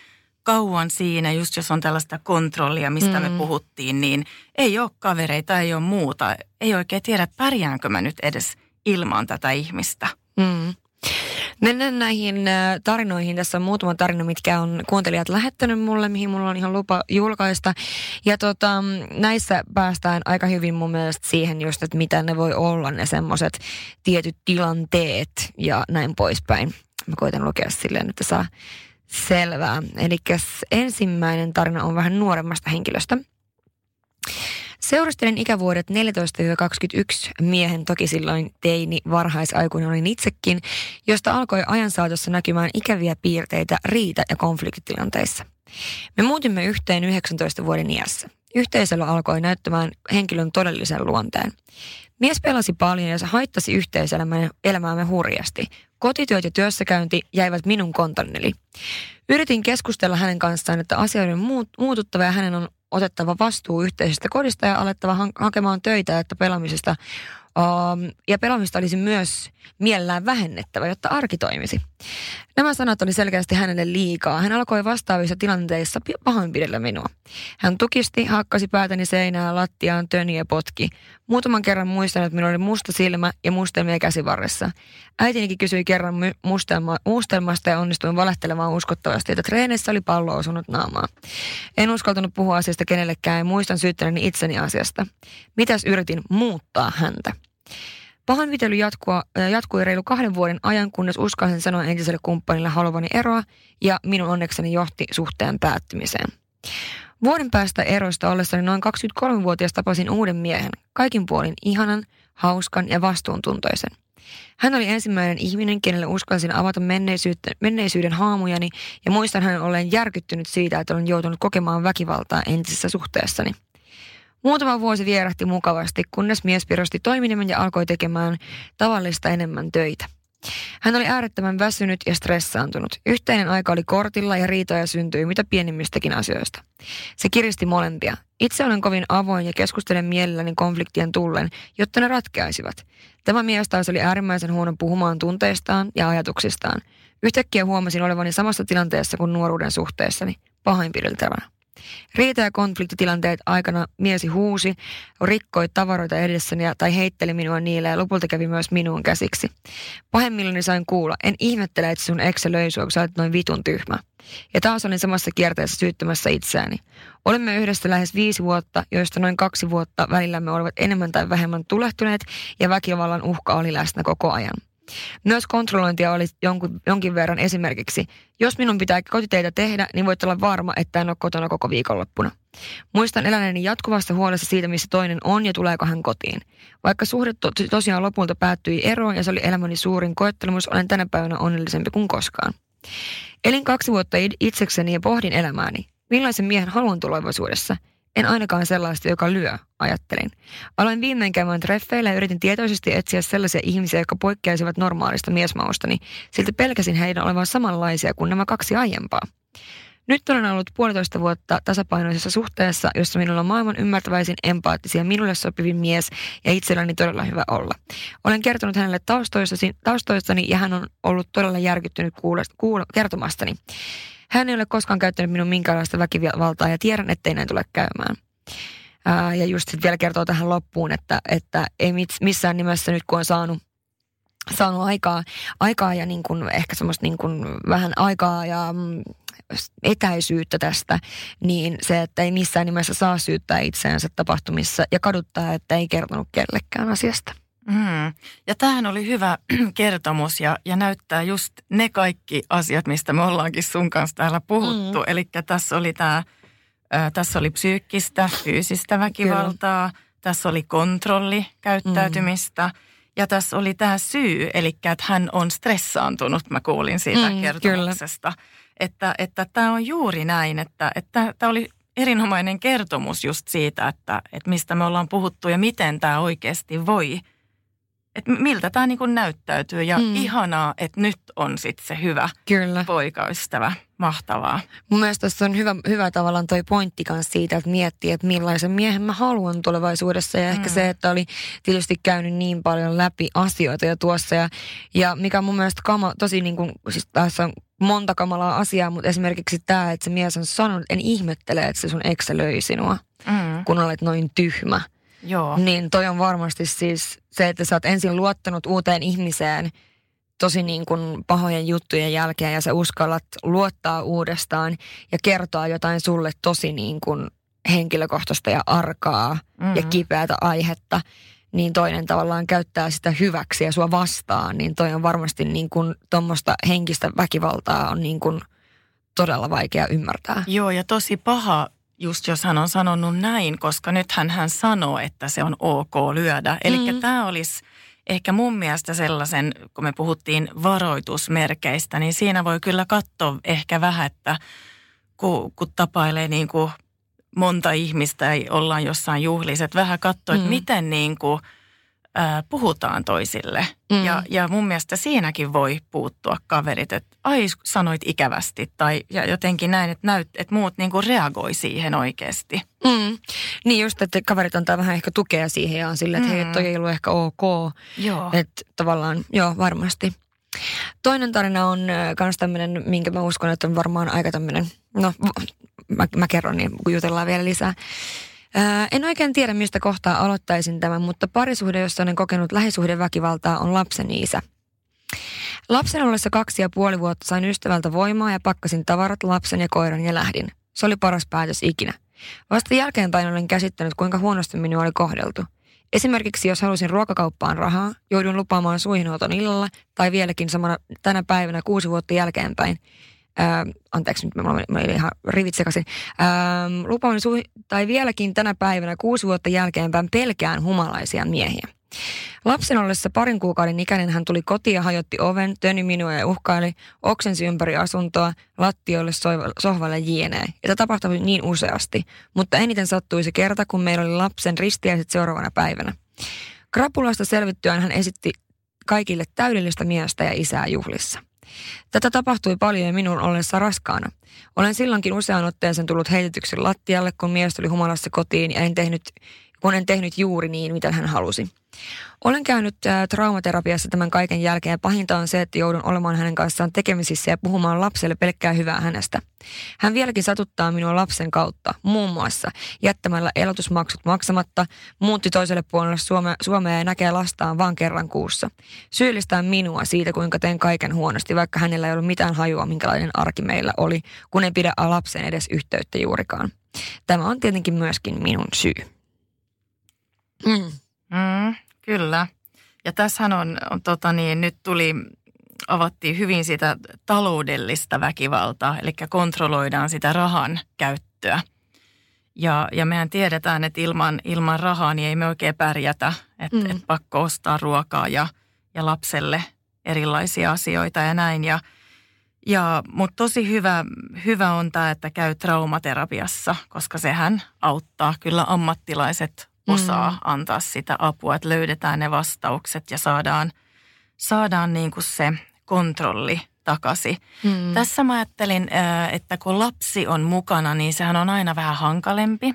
kauan siinä, just jos on tällaista kontrollia, mistä mm. me puhuttiin, niin ei ole kavereita, ei ole muuta. Ei oikein tiedä, pärjäänkö mä nyt edes – ilman tätä ihmistä. Mm. Mennään näihin äh, tarinoihin. Tässä on muutama tarina, mitkä on kuuntelijat lähettänyt mulle, mihin mulla on ihan lupa julkaista. Ja tota, näissä päästään aika hyvin mun mielestä siihen just, että mitä ne voi olla ne semmoiset tietyt tilanteet ja näin poispäin. Mä koitan lukea silleen, että saa selvää. Eli ensimmäinen tarina on vähän nuoremmasta henkilöstä. Seurustelin ikävuodet 14-21 miehen, toki silloin teini varhaisaikuinen olin itsekin, josta alkoi ajan saatossa näkymään ikäviä piirteitä riita- ja konfliktitilanteissa. Me muutimme yhteen 19 vuoden iässä. Yhteisöllä alkoi näyttämään henkilön todellisen luonteen. Mies pelasi paljon ja se haittasi yhteiselämäämme hurjasti. Kotityöt ja työssäkäynti jäivät minun kontonneli. Yritin keskustella hänen kanssaan, että asioiden muut, muututtava ja hänen on otettava vastuu yhteisestä kodista ja alettava hakemaan töitä, että pelaamisesta Um, ja pelaamista olisi myös mielellään vähennettävä, jotta arki toimisi. Nämä sanat oli selkeästi hänelle liikaa. Hän alkoi vastaavissa tilanteissa pahoinpidellä minua. Hän tukisti, hakkasi päätäni seinään, lattiaan, töni ja potki. Muutaman kerran muistan, että minulla oli musta silmä ja mustelmia käsivarressa. Äitinikin kysyi kerran mustelma, mustelmasta ja onnistuin valehtelemaan uskottavasti, että treenissä oli pallo osunut naamaa. En uskaltanut puhua asiasta kenellekään ja muistan syyttäneeni itseni asiasta. Mitäs yritin muuttaa häntä? Pahoinpitely jatkua, jatkui reilu kahden vuoden ajan, kunnes uskalsin sanoa entiselle kumppanille haluavani eroa ja minun onnekseni johti suhteen päättymiseen. Vuoden päästä eroista ollessani noin 23-vuotias tapasin uuden miehen, kaikin puolin ihanan, hauskan ja vastuuntuntoisen. Hän oli ensimmäinen ihminen, kenelle uskalsin avata menneisyyden haamujani ja muistan hänen olleen järkyttynyt siitä, että olen joutunut kokemaan väkivaltaa entisessä suhteessani. Muutama vuosi vierähti mukavasti, kunnes mies pirosti toiminimen ja alkoi tekemään tavallista enemmän töitä. Hän oli äärettömän väsynyt ja stressaantunut. Yhteinen aika oli kortilla ja riitoja syntyi mitä pienimmistäkin asioista. Se kiristi molempia. Itse olen kovin avoin ja keskustelen mielelläni konfliktien tullen, jotta ne ratkeaisivat. Tämä mies taas oli äärimmäisen huono puhumaan tunteistaan ja ajatuksistaan. Yhtäkkiä huomasin olevani samassa tilanteessa kuin nuoruuden suhteessani, pahoinpideltävänä. Riita- ja konfliktitilanteet aikana miesi huusi, rikkoi tavaroita edessäni tai heitteli minua niille ja lopulta kävi myös minuun käsiksi. Pahimmillani sain kuulla, en ihmettele, että sun eksä löi sua, kun sä olet noin vitun tyhmä. Ja taas olin samassa kierteessä syyttämässä itseäni. Olemme yhdessä lähes viisi vuotta, joista noin kaksi vuotta välillämme olivat enemmän tai vähemmän tulehtuneet ja väkivallan uhka oli läsnä koko ajan. Myös kontrollointia oli jonkun, jonkin verran esimerkiksi. Jos minun pitää kotiteitä tehdä, niin voit olla varma, että en ole kotona koko viikonloppuna. Muistan eläneeni jatkuvassa huolessa siitä, missä toinen on ja tuleeko hän kotiin. Vaikka suhde to- tosiaan lopulta päättyi eroon ja se oli elämäni suurin koettelemus, olen tänä päivänä onnellisempi kuin koskaan. Elin kaksi vuotta itsekseni ja pohdin elämääni. Millaisen miehen haluan tulevaisuudessa – en ainakaan sellaista, joka lyö, ajattelin. Aloin viimein käymään treffeillä ja yritin tietoisesti etsiä sellaisia ihmisiä, jotka poikkeaisivat normaalista miesmaustani. Silti pelkäsin heidän olevan samanlaisia kuin nämä kaksi aiempaa. Nyt olen ollut puolitoista vuotta tasapainoisessa suhteessa, jossa minulla on maailman ymmärtäväisin, empaattisia, minulle sopivin mies ja itselläni todella hyvä olla. Olen kertonut hänelle taustoistani ja hän on ollut todella järkyttynyt kuule, kuule, kertomastani. Hän ei ole koskaan käyttänyt minun minkäänlaista väkivaltaa ja tiedän, ettei näin tule käymään. Ää, ja just sitten vielä kertoo tähän loppuun, että, että ei missään nimessä nyt kun on saanut saanut aikaa, aikaa ja niin kuin ehkä semmoista niin kuin vähän aikaa ja mm, etäisyyttä tästä, niin se, että ei missään nimessä saa syyttää itseänsä tapahtumissa ja kaduttaa, että ei kertonut kellekään asiasta. Mm. Ja tämähän oli hyvä kertomus ja, ja näyttää just ne kaikki asiat, mistä me ollaankin sun kanssa täällä puhuttu. Mm. Eli tässä oli tämä, tässä oli psyykkistä, fyysistä väkivaltaa, Kyllä. tässä oli kontrolli käyttäytymistä. Mm. Ja tässä oli tämä syy, eli että hän on stressaantunut, mä kuulin siitä mm, kertomuksesta. Kyllä. Että, että tämä on juuri näin, että, että tämä oli erinomainen kertomus just siitä, että, että mistä me ollaan puhuttu ja miten tämä oikeasti voi – että miltä tämä niin näyttäytyy. Ja mm. ihanaa, että nyt on sitten se hyvä Kyllä. poikaystävä. Mahtavaa. Mun mielestä tässä on hyvä, hyvä tavallaan toi pointti kanssa siitä, että miettii, että millaisen miehen mä haluan tulevaisuudessa. Ja mm. ehkä se, että oli tietysti käynyt niin paljon läpi asioita jo tuossa. Ja, ja mikä mun mielestä kama, tosi niin kuin, siis tässä on monta kamalaa asiaa, mutta esimerkiksi tämä, että se mies on sanonut, en ihmettele, että se sun eksä löi sinua, mm. kun olet noin tyhmä. Joo. Niin toi on varmasti siis se, että sä oot ensin luottanut uuteen ihmiseen tosi niin kuin pahojen juttujen jälkeen ja sä uskallat luottaa uudestaan ja kertoa jotain sulle tosi niin kuin henkilökohtaista ja arkaa mm-hmm. ja kipeätä aihetta, niin toinen tavallaan käyttää sitä hyväksi ja sua vastaan, niin toi on varmasti niin kuin tuommoista henkistä väkivaltaa on niin kuin todella vaikea ymmärtää. Joo, ja tosi paha just jos hän on sanonut näin, koska nythän hän sanoo, että se on ok lyödä. Eli mm. tämä olisi ehkä mun mielestä sellaisen, kun me puhuttiin varoitusmerkeistä, niin siinä voi kyllä katsoa ehkä vähän, että kun, kun tapailee niin kuin monta ihmistä ja ollaan jossain juhlissa, että vähän katsoa, mm. että miten niin kuin, ää, puhutaan toisille. Mm. Ja, ja mun mielestä siinäkin voi puuttua kaverit, että ai sanoit ikävästi tai ja jotenkin näin, että, näyt, että muut niinku reagoi siihen oikeasti. Mm. Niin just, että kaverit antaa vähän ehkä tukea siihen ja on sille, että mm. hei, toi ei ollut ehkä ok. Joo. Että tavallaan, joo, varmasti. Toinen tarina on myös tämmöinen, minkä mä uskon, että on varmaan aika tämmöinen, no mä, mä kerron niin, kun jutellaan vielä lisää. Ää, en oikein tiedä, mistä kohtaa aloittaisin tämän, mutta parisuhde, jossa olen kokenut lähisuhdeväkivaltaa, on lapseni isä. Lapsen ollessa kaksi ja puoli vuotta sain ystävältä voimaa ja pakkasin tavarat, lapsen ja koiran ja lähdin. Se oli paras päätös ikinä. Vasta jälkeenpäin olen käsittänyt, kuinka huonosti minua oli kohdeltu. Esimerkiksi jos halusin ruokakauppaan rahaa, joudun lupaamaan suihinoton illalla tai vieläkin samana tänä päivänä kuusi vuotta jälkeenpäin – Äh, anteeksi, nyt mä olin ihan rivit sekaisin. Ähm, lupaan tai vieläkin tänä päivänä kuusi vuotta jälkeenpäin pelkään humalaisia miehiä. Lapsen ollessa parin kuukauden ikäinen hän tuli kotiin ja hajotti oven, töni minua ja uhkaili, oksensi ympäri asuntoa, lattioille, sohvalle jienee. Ja tämä tapahtui niin useasti, mutta eniten sattui se kerta, kun meillä oli lapsen ristiäiset seuraavana päivänä. Krapulasta selvittyään hän esitti kaikille täydellistä miestä ja isää juhlissa. Tätä tapahtui paljon minun ollessa raskaana. Olen silloinkin usean otteeseen tullut heitetyksi lattialle, kun mies tuli humalassa kotiin ja en tehnyt, kun en tehnyt juuri niin, mitä hän halusi. Olen käynyt ä, traumaterapiassa tämän kaiken jälkeen pahinta on se, että joudun olemaan hänen kanssaan tekemisissä ja puhumaan lapselle pelkkää hyvää hänestä. Hän vieläkin satuttaa minua lapsen kautta, muun muassa jättämällä elotusmaksut maksamatta, muutti toiselle puolelle Suome, Suomea ja näkee lastaan vain kerran kuussa. Syyllistää minua siitä, kuinka teen kaiken huonosti, vaikka hänellä ei ollut mitään hajua, minkälainen arki meillä oli, kun en pidä lapsen edes yhteyttä juurikaan. Tämä on tietenkin myöskin minun syy. Mm. Mm, Kyllä. Ja tässähän on, on tota niin, nyt tuli, avattiin hyvin sitä taloudellista väkivaltaa, eli kontrolloidaan sitä rahan käyttöä. Ja, ja mehän tiedetään, että ilman, ilman rahaa niin ei me oikein pärjätä, että mm. et pakko ostaa ruokaa ja, ja lapselle erilaisia asioita ja näin. Ja, ja, Mutta tosi hyvä, hyvä on tämä, että käy traumaterapiassa, koska sehän auttaa. Kyllä ammattilaiset osaa mm. antaa sitä apua, että löydetään ne vastaukset ja saadaan, saadaan niin kuin se kontrolli takaisin. Mm. Tässä mä ajattelin, että kun lapsi on mukana, niin sehän on aina vähän hankalempi.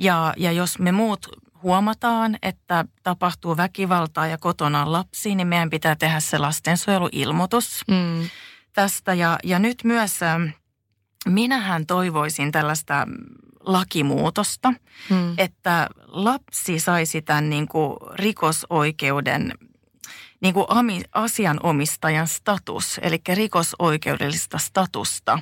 Ja, ja jos me muut huomataan, että tapahtuu väkivaltaa ja kotona on lapsi, niin meidän pitää tehdä se lastensuojeluilmoitus mm. tästä. Ja, ja nyt myös minähän toivoisin tällaista lakimuutosta, hmm. että lapsi saisi tämän niin kuin rikosoikeuden niin kuin asianomistajan status, eli rikosoikeudellista statusta.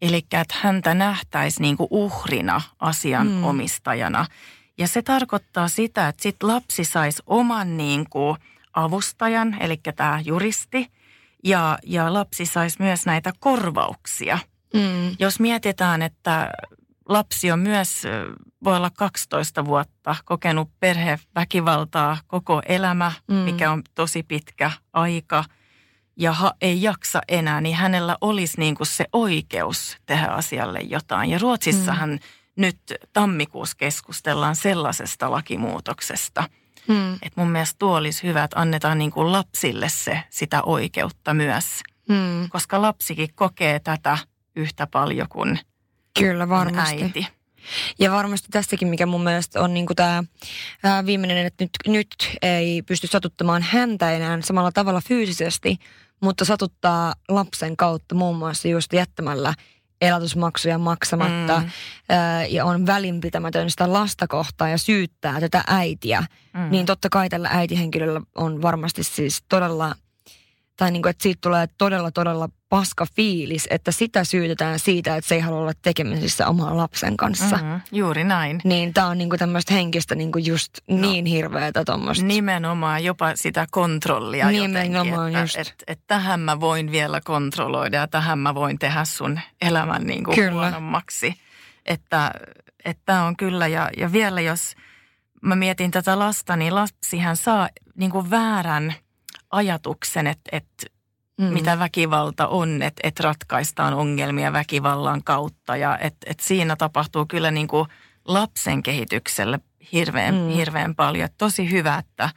Eli että häntä nähtäisi niin kuin uhrina asianomistajana. Hmm. Ja se tarkoittaa sitä, että sit lapsi saisi oman niin kuin avustajan, eli tämä juristi, ja, ja lapsi saisi myös näitä korvauksia. Mm. Jos mietitään, että lapsi on myös, voi olla 12 vuotta, kokenut perheväkivaltaa koko elämä, mm. mikä on tosi pitkä aika ja ha, ei jaksa enää, niin hänellä olisi niin kuin se oikeus tehdä asialle jotain. Ja Ruotsissahan mm. nyt tammikuussa keskustellaan sellaisesta lakimuutoksesta. Mm. Että mun mielestä tuo olisi hyvä, että annetaan niin kuin lapsille se, sitä oikeutta myös. Mm. Koska lapsikin kokee tätä yhtä paljon kuin Kyllä, varmasti. äiti. Ja varmasti tässäkin, mikä mun mielestä on niin tämä viimeinen, että nyt, nyt ei pysty satuttamaan häntä enää samalla tavalla fyysisesti, mutta satuttaa lapsen kautta muun muassa just jättämällä elatusmaksuja maksamatta mm. ää, ja on välinpitämätön sitä lasta kohtaan ja syyttää tätä äitiä, mm. niin totta kai tällä äitihenkilöllä on varmasti siis todella – tai niin kuin, että siitä tulee todella, todella paska fiilis, että sitä syytetään siitä, että se ei halua olla tekemisissä oman lapsen kanssa. Mm-hmm, juuri näin. Niin tämä on niin kuin tämmöistä henkistä niin kuin just no, niin hirveätä tuommoista. Nimenomaan jopa sitä kontrollia Nimenomaan jotenkin, että, että, että tähän mä voin vielä kontrolloida ja tähän mä voin tehdä sun elämän niin kuin kyllä. huonommaksi. Että tämä on kyllä ja, ja vielä jos mä mietin tätä lasta, niin lapsihan saa niin kuin väärän – ajatuksen, että, että mm. mitä väkivalta on, että, että ratkaistaan ongelmia väkivallan kautta ja että, että siinä tapahtuu kyllä niin kuin lapsen kehitykselle hirveän, mm. hirveän paljon. Että tosi hyvä, että,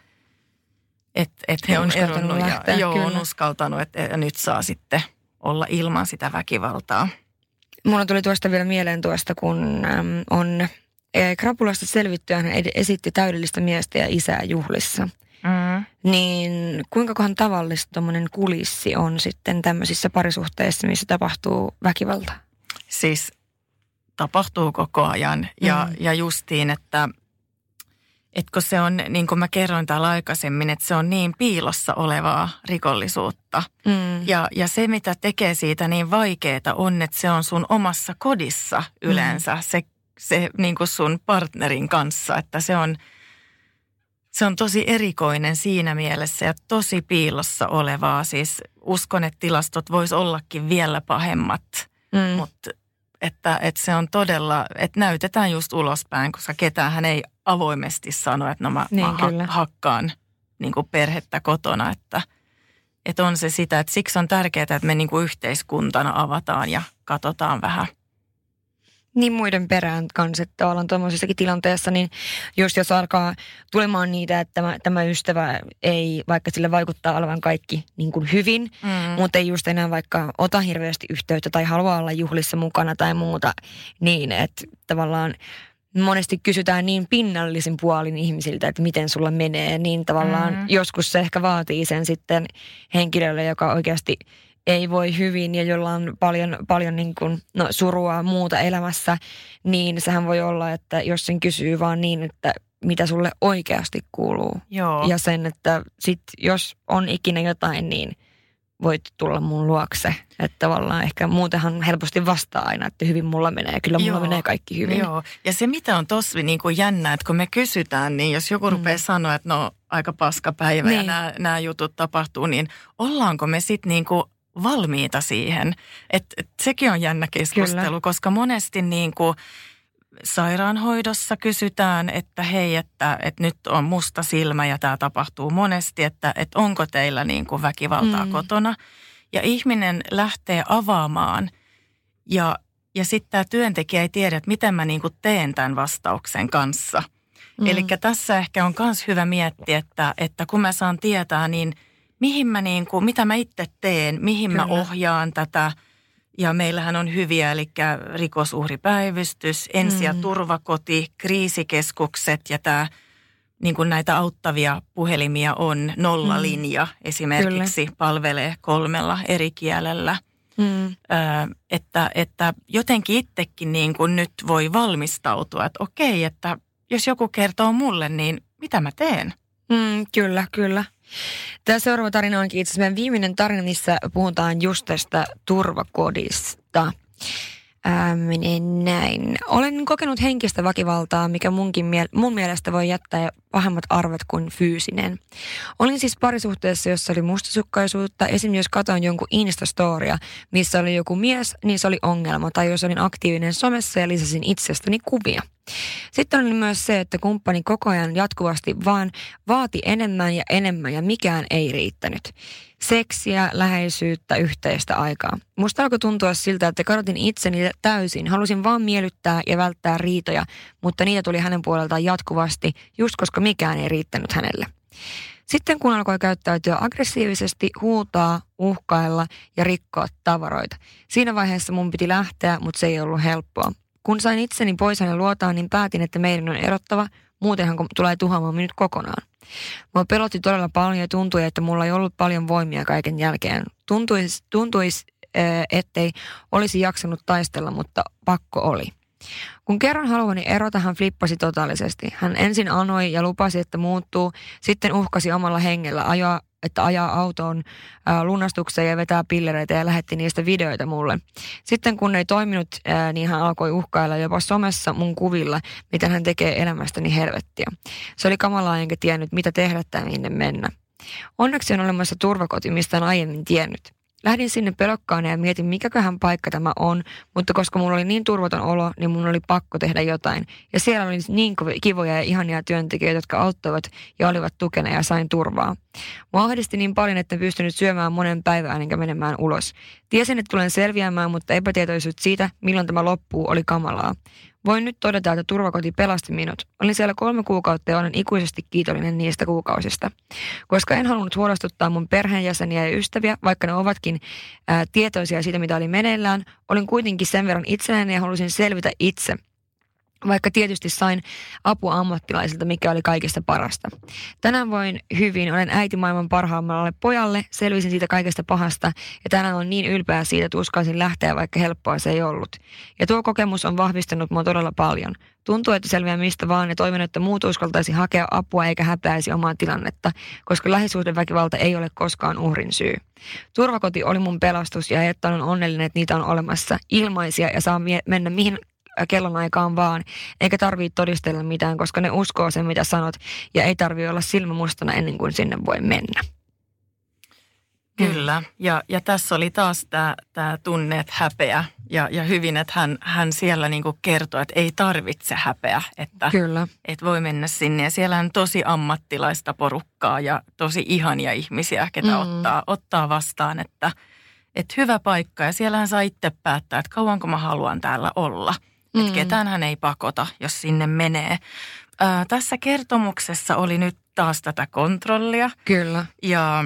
Että et he on eronnut ja lähteä, joo, on uskaltanut, että nyt saa sitten olla ilman sitä väkivaltaa. Mulla tuli tuosta vielä mieleen tuosta, kun äm, on e, Krapulasta selvittyä, hän esitti täydellistä miestä ja isää juhlissa. Mm. Niin kuinka kohan tavallista tuommoinen kulissi on sitten tämmöisissä parisuhteissa, missä tapahtuu väkivaltaa? Siis tapahtuu koko ajan ja, Mm. ja justiin, että et kun se on, niin kuin mä kerroin täällä aikaisemmin, että se on niin piilossa olevaa rikollisuutta. Mm. Ja, ja se, mitä tekee siitä niin vaikeaa, on, että se on sun omassa kodissa yleensä, mm. se, se niin kuin sun partnerin kanssa, että se on, se on tosi erikoinen siinä mielessä ja tosi piilossa olevaa. Siis uskon, että tilastot vois ollakin vielä pahemmat, Mm. mutta että, että se on todella, että näytetään just ulospäin, koska ketään ei avoimesti sano, että no mä, Niin, mä ha- kyllä. hakkaan niin kuin perhettä kotona, että, että on se sitä, että siksi on tärkeää, että me niin kuin yhteiskuntana avataan ja katsotaan vähän. Niin muiden perään kanssa, että ollaan tuommoisessakin tilanteessa, niin just jos alkaa tulemaan niitä, että tämä, tämä ystävä ei, vaikka sille vaikuttaa olevan kaikki niin kuin hyvin, Mm. mutta ei just enää vaikka ota hirveästi yhteyttä tai halua olla juhlissa mukana tai muuta, niin että tavallaan monesti kysytään niin pinnallisin puolin ihmisiltä, että miten sulla menee, niin tavallaan Mm. joskus se ehkä vaatii sen sitten henkilölle, joka oikeasti ei voi hyvin ja jolla on paljon, paljon niin kuin, no, surua muuta elämässä, niin sehän voi olla, että jos sen kysyy vaan niin, että mitä sulle oikeasti kuuluu. Joo. Ja sen, että sit jos on ikinä jotain, niin voit tulla mun luokse. Että tavallaan ehkä muutenhan helposti vastaa aina, että hyvin mulla menee. Kyllä mulla Joo. menee kaikki hyvin. Joo, ja se mitä on tosi niin kuin jännä, että kun me kysytään, niin jos joku Mm. rupeaa sanoa, että no aika paska päivä ja Niin. nämä, nämä jutut tapahtuu, niin ollaanko me sitten niin kuin valmiita siihen? Että et sekin on jännä keskustelu, Kyllä. koska monesti niin kuin sairaanhoidossa kysytään, että hei, että, että nyt on musta silmä ja tämä tapahtuu monesti, että, että onko teillä niin kuin väkivaltaa Mm. kotona. Ja ihminen lähtee avaamaan ja, ja sitten tämä työntekijä ei tiedä, että miten mä niin kuin teen tämän vastauksen kanssa. Mm. Eli tässä ehkä on myös hyvä miettiä, että, että kun mä saan tietää, niin mihin mä niin kuin, mitä mä itse teen, mihin mä Kyllä. ohjaan tätä. Ja meillähän on hyviä, eli rikosuhripäivystys, ensi- ja Mm. turvakoti, kriisikeskukset ja tämä niin kuin näitä auttavia puhelimia on. Nollalinja esimerkiksi palvelee kolmella eri kielellä. Mm. Ö, että, että jotenkin itsekin niin kuin nyt voi valmistautua, että okei, että jos joku kertoo mulle, niin mitä mä teen? Mm, kyllä, kyllä. Tämä seuraava tarina onkin itse asiassa meidän viimeinen tarina, missä puhutaan just tästä turvakodista. Ää, menee näin. Olen kokenut henkistä väkivaltaa, mikä munkin miel- mun mielestä voi jättää pahemmat arvet kuin fyysinen. Olin siis parisuhteessa, jossa oli mustasukkaisuutta. Esim. jos katoin jonkun Instastoria, missä oli joku mies, niin se oli ongelma. Tai jos olin aktiivinen somessa ja lisäsin itsestäni kuvia. Sitten oli myös se, että kumppani koko ajan jatkuvasti vaan vaati enemmän ja enemmän ja mikään ei riittänyt. Seksiä, läheisyyttä, yhteistä aikaa. Musta alkoi tuntua siltä, että kadotin itseni täysin. Halusin vaan miellyttää ja välttää riitoja, mutta niitä tuli hänen puoleltaan jatkuvasti, just koska mikään ei riittänyt hänelle. Sitten kun alkoi käyttäytyä aggressiivisesti, huutaa, uhkailla ja rikkoa tavaroita. Siinä vaiheessa mun piti lähteä, mutta se ei ollut helppoa. Kun sain itseni pois hänen luotaan, niin päätin, että meidän on erottava, muutenhan tulee tuhoamaan minut kokonaan. Mua pelotti todella paljon ja tuntui, että mulla ei ollut paljon voimia kaiken jälkeen. Tuntuisi, tuntuis, ettei olisi jaksanut taistella, mutta pakko oli. Kun kerran haluani erota, hän flippasi totaalisesti. Hän ensin anoi ja lupasi, että muuttuu, sitten uhkasi omalla hengellä ajaa, että ajaa autoon lunastukseen ja vetää pillereitä ja lähetti niistä videoita mulle. Sitten kun ei toiminut, niin hän alkoi uhkailla jopa somessa mun kuvilla, miten hän tekee elämästäni helvettiä. Se oli kamalaa enkä tiennyt, mitä tehdä tai minne mennä. Onneksi on olemassa turvakoti, mistä en aiemmin tiennyt. Lähdin sinne pelokkaana ja mietin, mikäköhän paikka tämä on, mutta koska mulla oli niin turvaton olo, niin mun oli pakko tehdä jotain. Ja siellä oli niin kivoja ja ihania työntekijöitä, jotka auttoivat ja olivat tukena ja sain turvaa. Mua ahdisti niin paljon, että en pystynyt syömään monen päivään enkä menemään ulos. Tiesin, että tulen selviämään, mutta epätietoisuus siitä, milloin tämä loppuu, oli kamalaa. Voin nyt todeta, että turvakoti pelasti minut. Olin siellä kolme kuukautta ja olen ikuisesti kiitollinen niistä kuukausista. Koska en halunnut huolestuttaa mun perheenjäseniä ja ystäviä, vaikka ne ovatkin ää, tietoisia siitä, mitä oli meneillään, olin kuitenkin sen verran itsenäinen ja halusin selvitä itse – vaikka tietysti sain apua ammattilaisilta, mikä oli kaikista parasta. Tänään voin hyvin, olen äiti maailman parhaammalle pojalle, selvisin siitä kaikesta pahasta ja tänään on niin ylpeä siitä, että uskalsin lähteä, vaikka helppoa se ei ollut. Ja tuo kokemus on vahvistanut mua todella paljon. Tuntuu, että selviää mistä vaan ja toivon, että muut uskaltaisi hakea apua eikä häpäisi omaa tilannetta, koska lähisuhdeväkivalta ei ole koskaan uhrin syy. Turvakoti oli mun pelastus ja että olen onnellinen, että niitä on olemassa ilmaisia ja saa mennä mihin kellonaikaan vaan, eikä tarvitse todistella mitään, koska ne uskoo sen, mitä sanot, ja ei tarvitse olla silmämustana ennen kuin sinne voi mennä. Kyllä, ja, ja tässä oli taas tämä tunne, että häpeä, ja, ja hyvin, että hän, hän siellä niinku kertoo, että ei tarvitse häpeä, että, Kyllä. että voi mennä sinne. Ja siellä on tosi ammattilaista porukkaa ja tosi ihania ihmisiä, ketä mm. ottaa, ottaa vastaan, että, että hyvä paikka. Ja siellä hän saa itse päättää, että kauanko mä haluan täällä olla – Mm. Että ketään hän ei pakota, jos sinne menee. Ää, tässä kertomuksessa oli nyt taas tätä kontrollia. Kyllä. Ja,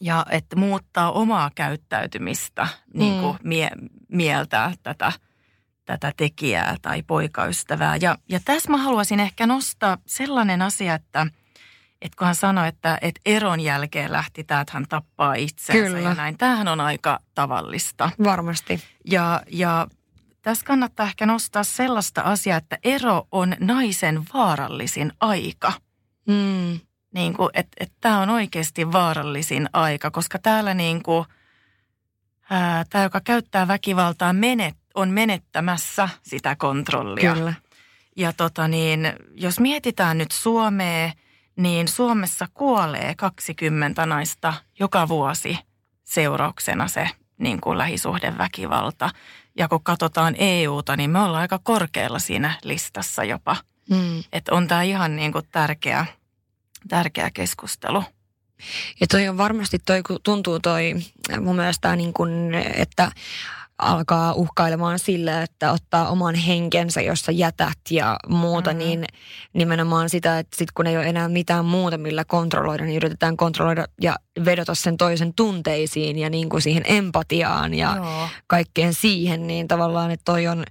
ja että muuttaa omaa käyttäytymistä, niin kuin mm. mie, mieltää tätä, tätä tekijää tai poikaystävää. Ja, ja tässä mä haluaisin ehkä nostaa sellainen asia, että – että kun hän sanoi, että, että eron jälkeen lähti tämä, että hän tappaa itsensä Kyllä. ja näin. Tämähän on aika tavallista. Varmasti. Ja, ja tässä kannattaa ehkä nostaa sellaista asiaa, että ero on naisen vaarallisin aika. Mm. Niin kuin, että et tämä on oikeasti vaarallisin aika, koska täällä niin kuin, tämä, joka käyttää väkivaltaa, menet, on menettämässä sitä kontrollia. Kyllä. Ja tota niin, jos mietitään nyt Suomea, niin Suomessa kuolee 20 naista joka vuosi seurauksena se niin kuin lähisuhdeväkivalta. Ja kun katsotaan EUta, niin me ollaan aika korkealla siinä listassa jopa. Mm. Että on tämä ihan niin kuin tärkeä, tärkeä keskustelu. Ja toi on varmasti, toi tuntuu toi mun mielestä niin kuin, että alkaa uhkailemaan sillä, että ottaa oman henkensä, jossa jätät ja muuta, mm-hmm. niin nimenomaan sitä, että sit kun ei ole enää mitään muuta, millä kontrolloida, niin yritetään kontrolloida ja vedota sen toisen tunteisiin ja niin kuin siihen empatiaan ja Joo. kaikkeen siihen, niin tavallaan, että toi on,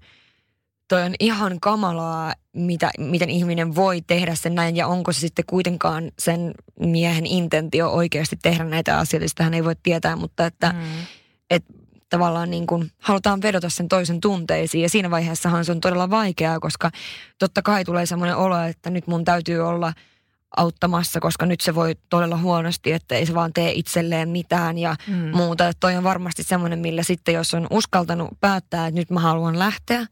toi on ihan kamalaa, mitä, miten ihminen voi tehdä sen näin ja onko se sitten kuitenkaan sen miehen intentio oikeasti tehdä näitä asioita, sitä hän ei voi tietää, mutta että mm. et tavallaan niin kuin halutaan vedota sen toisen tunteisiin. Ja siinä vaiheessahan se on todella vaikeaa, koska totta kai tulee semmoinen olo, että nyt mun täytyy olla auttamassa, koska nyt se voi todella huonosti, että ei se vaan tee itselleen mitään ja mm. muuta. Että toi on varmasti semmoinen, millä sitten jos on uskaltanut päättää, että nyt mä haluan lähteä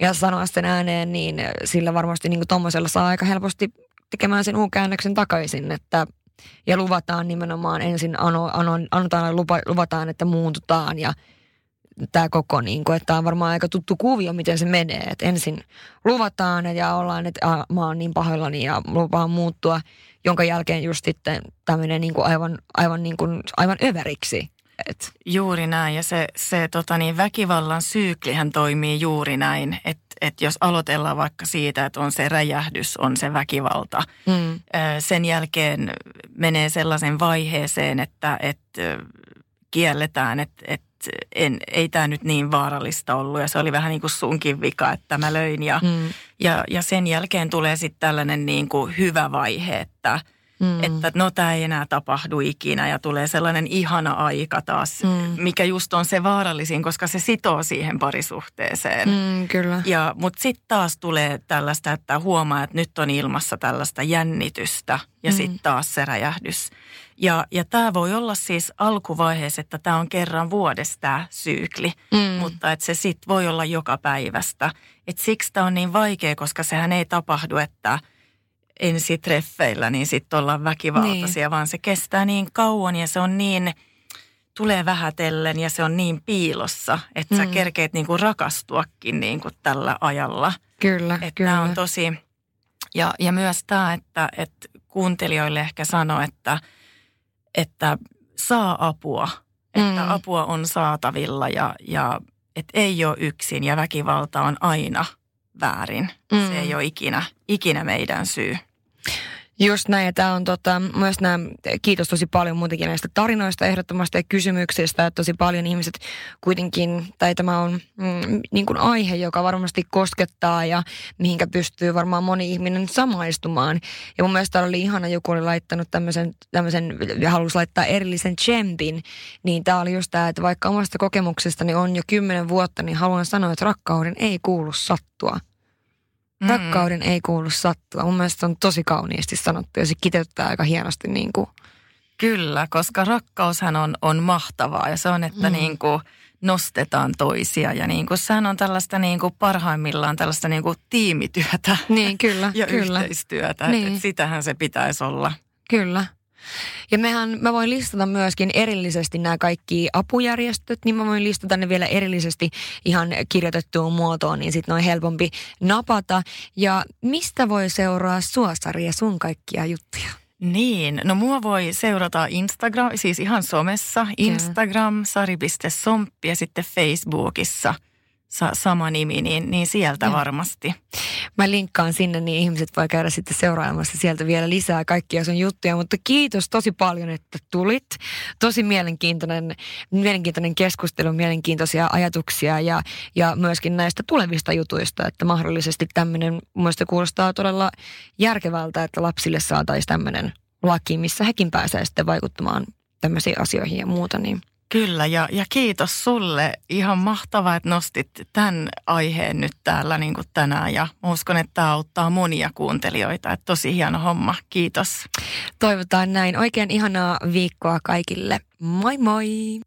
ja sanoa sen ääneen, niin sillä varmasti niin kuin saa aika helposti tekemään sen u-käännöksen takaisin, että ja luvataan nimenomaan ensin, ano, ano, anotaan lupa, luvataan, että muuntutaan ja tämä koko, niin kuin, että tämä on varmaan aika tuttu kuvio, miten se menee. Että ensin luvataan ja ollaan, että a, mä oon niin pahoillani ja lupaan muuttua, jonka jälkeen just sitten tämmöinen niin kuin aivan, aivan, niin kuin, aivan överiksi. Et. Juuri näin ja se, se tota niin, väkivallan syyklihän toimii juuri näin, että et jos aloitellaan vaikka siitä, että on se räjähdys, on se väkivalta, mm. sen jälkeen menee sellaisen vaiheeseen, että, että kielletään, että, että en, ei tämä nyt niin vaarallista ollut ja se oli vähän niin kuin sunkin vika, että mä löin ja, mm. ja, ja sen jälkeen tulee sitten tällainen niin kuin hyvä vaihe, että – Mm. Että no tämä ei enää tapahdu ikinä ja tulee sellainen ihana aika taas, mm. mikä just on se vaarallisin, koska se sitoo siihen parisuhteeseen. Mm, kyllä. Ja, mutta sitten taas tulee tällaista, että huomaa, että nyt on ilmassa tällaista jännitystä ja mm. sitten taas se räjähdys. Ja, ja tämä voi olla siis alkuvaiheessa, että tämä on kerran vuodessa tämä syykli, mm. mutta että se sitten voi olla joka päivästä. Et siksi tämä on niin vaikea, koska sehän ei tapahdu, että – ensitreffeillä, niin sitten ollaan väkivaltaisia, niin. vaan se kestää niin kauan ja se on niin, tulee vähätellen ja se on niin piilossa, että mm. sä kerkeet niinku rakastuakin niinku tällä ajalla. Kyllä, että kyllä. on tosi, ja, ja myös tämä, että, että kuuntelijoille ehkä sano, että, että saa apua, että mm. apua on saatavilla ja, ja että ei ole yksin ja väkivalta on aina väärin. Mm. Se ei ole ikinä, ikinä meidän syy. Just näin, ja tämä on tota, myös nämä, kiitos tosi paljon muutenkin näistä tarinoista ehdottomasti ja kysymyksistä, että tosi paljon ihmiset kuitenkin, tai tämä on mm, niin kuin aihe, joka varmasti koskettaa ja mihinkä pystyy varmaan moni ihminen samaistumaan. Ja mun mielestä oli ihana, joku oli laittanut tämmöisen, tämmöisen ja halusi laittaa erillisen tsempin, niin tämä oli just tämä, että vaikka omasta kokemuksestani on jo kymmenen vuotta, niin haluan sanoa, että rakkauden ei kuulu sattua. Mm. Rakkauden ei kuulu sattua. Mun mielestä se on tosi kauniisti sanottu ja se kiteyttää aika hienosti niin kuin. Kyllä, koska rakkaushan on, on mahtavaa ja se on, että mm. niin kuin nostetaan toisia ja niin kuin, sehän on tällaista niin kuin parhaimmillaan tällaista niin kuin tiimityötä. Niin, kyllä. ja kyllä. yhteistyötä, niin. että sitähän se pitäisi olla. Kyllä. Ja mehän, mä voin listata myöskin erillisesti nämä kaikki apujärjestöt, niin mä voin listata ne vielä erillisesti ihan kirjoitettuun muotoon, niin sitten on helpompi napata. Ja mistä voi seuraa sua, Sari, ja sun kaikkia juttuja? Niin, no mua voi seurata Instagram, siis ihan somessa, Instagram, sari.somppi ja sitten Facebookissa – sa- sama nimi, niin, niin sieltä ja. varmasti. Mä linkkaan sinne, niin ihmiset voi käydä sitten seuraamassa sieltä vielä lisää kaikkia sun juttuja. Mutta kiitos tosi paljon, että tulit. Tosi mielenkiintoinen, mielenkiintoinen keskustelu, mielenkiintoisia ajatuksia ja, ja myöskin näistä tulevista jutuista, että mahdollisesti tämmöinen, mun kuulostaa todella järkevältä, että lapsille saataisiin tämmöinen laki, missä hekin pääsee sitten vaikuttamaan tämmöisiin asioihin ja muuta. Niin Kyllä, ja, ja kiitos sulle. Ihan mahtavaa, että nostit tämän aiheen nyt täällä niin kuin tänään. Ja uskon, että tämä auttaa monia kuuntelijoita. Että tosi hieno homma. Kiitos. Toivotaan näin. Oikein ihanaa viikkoa kaikille. Moi moi!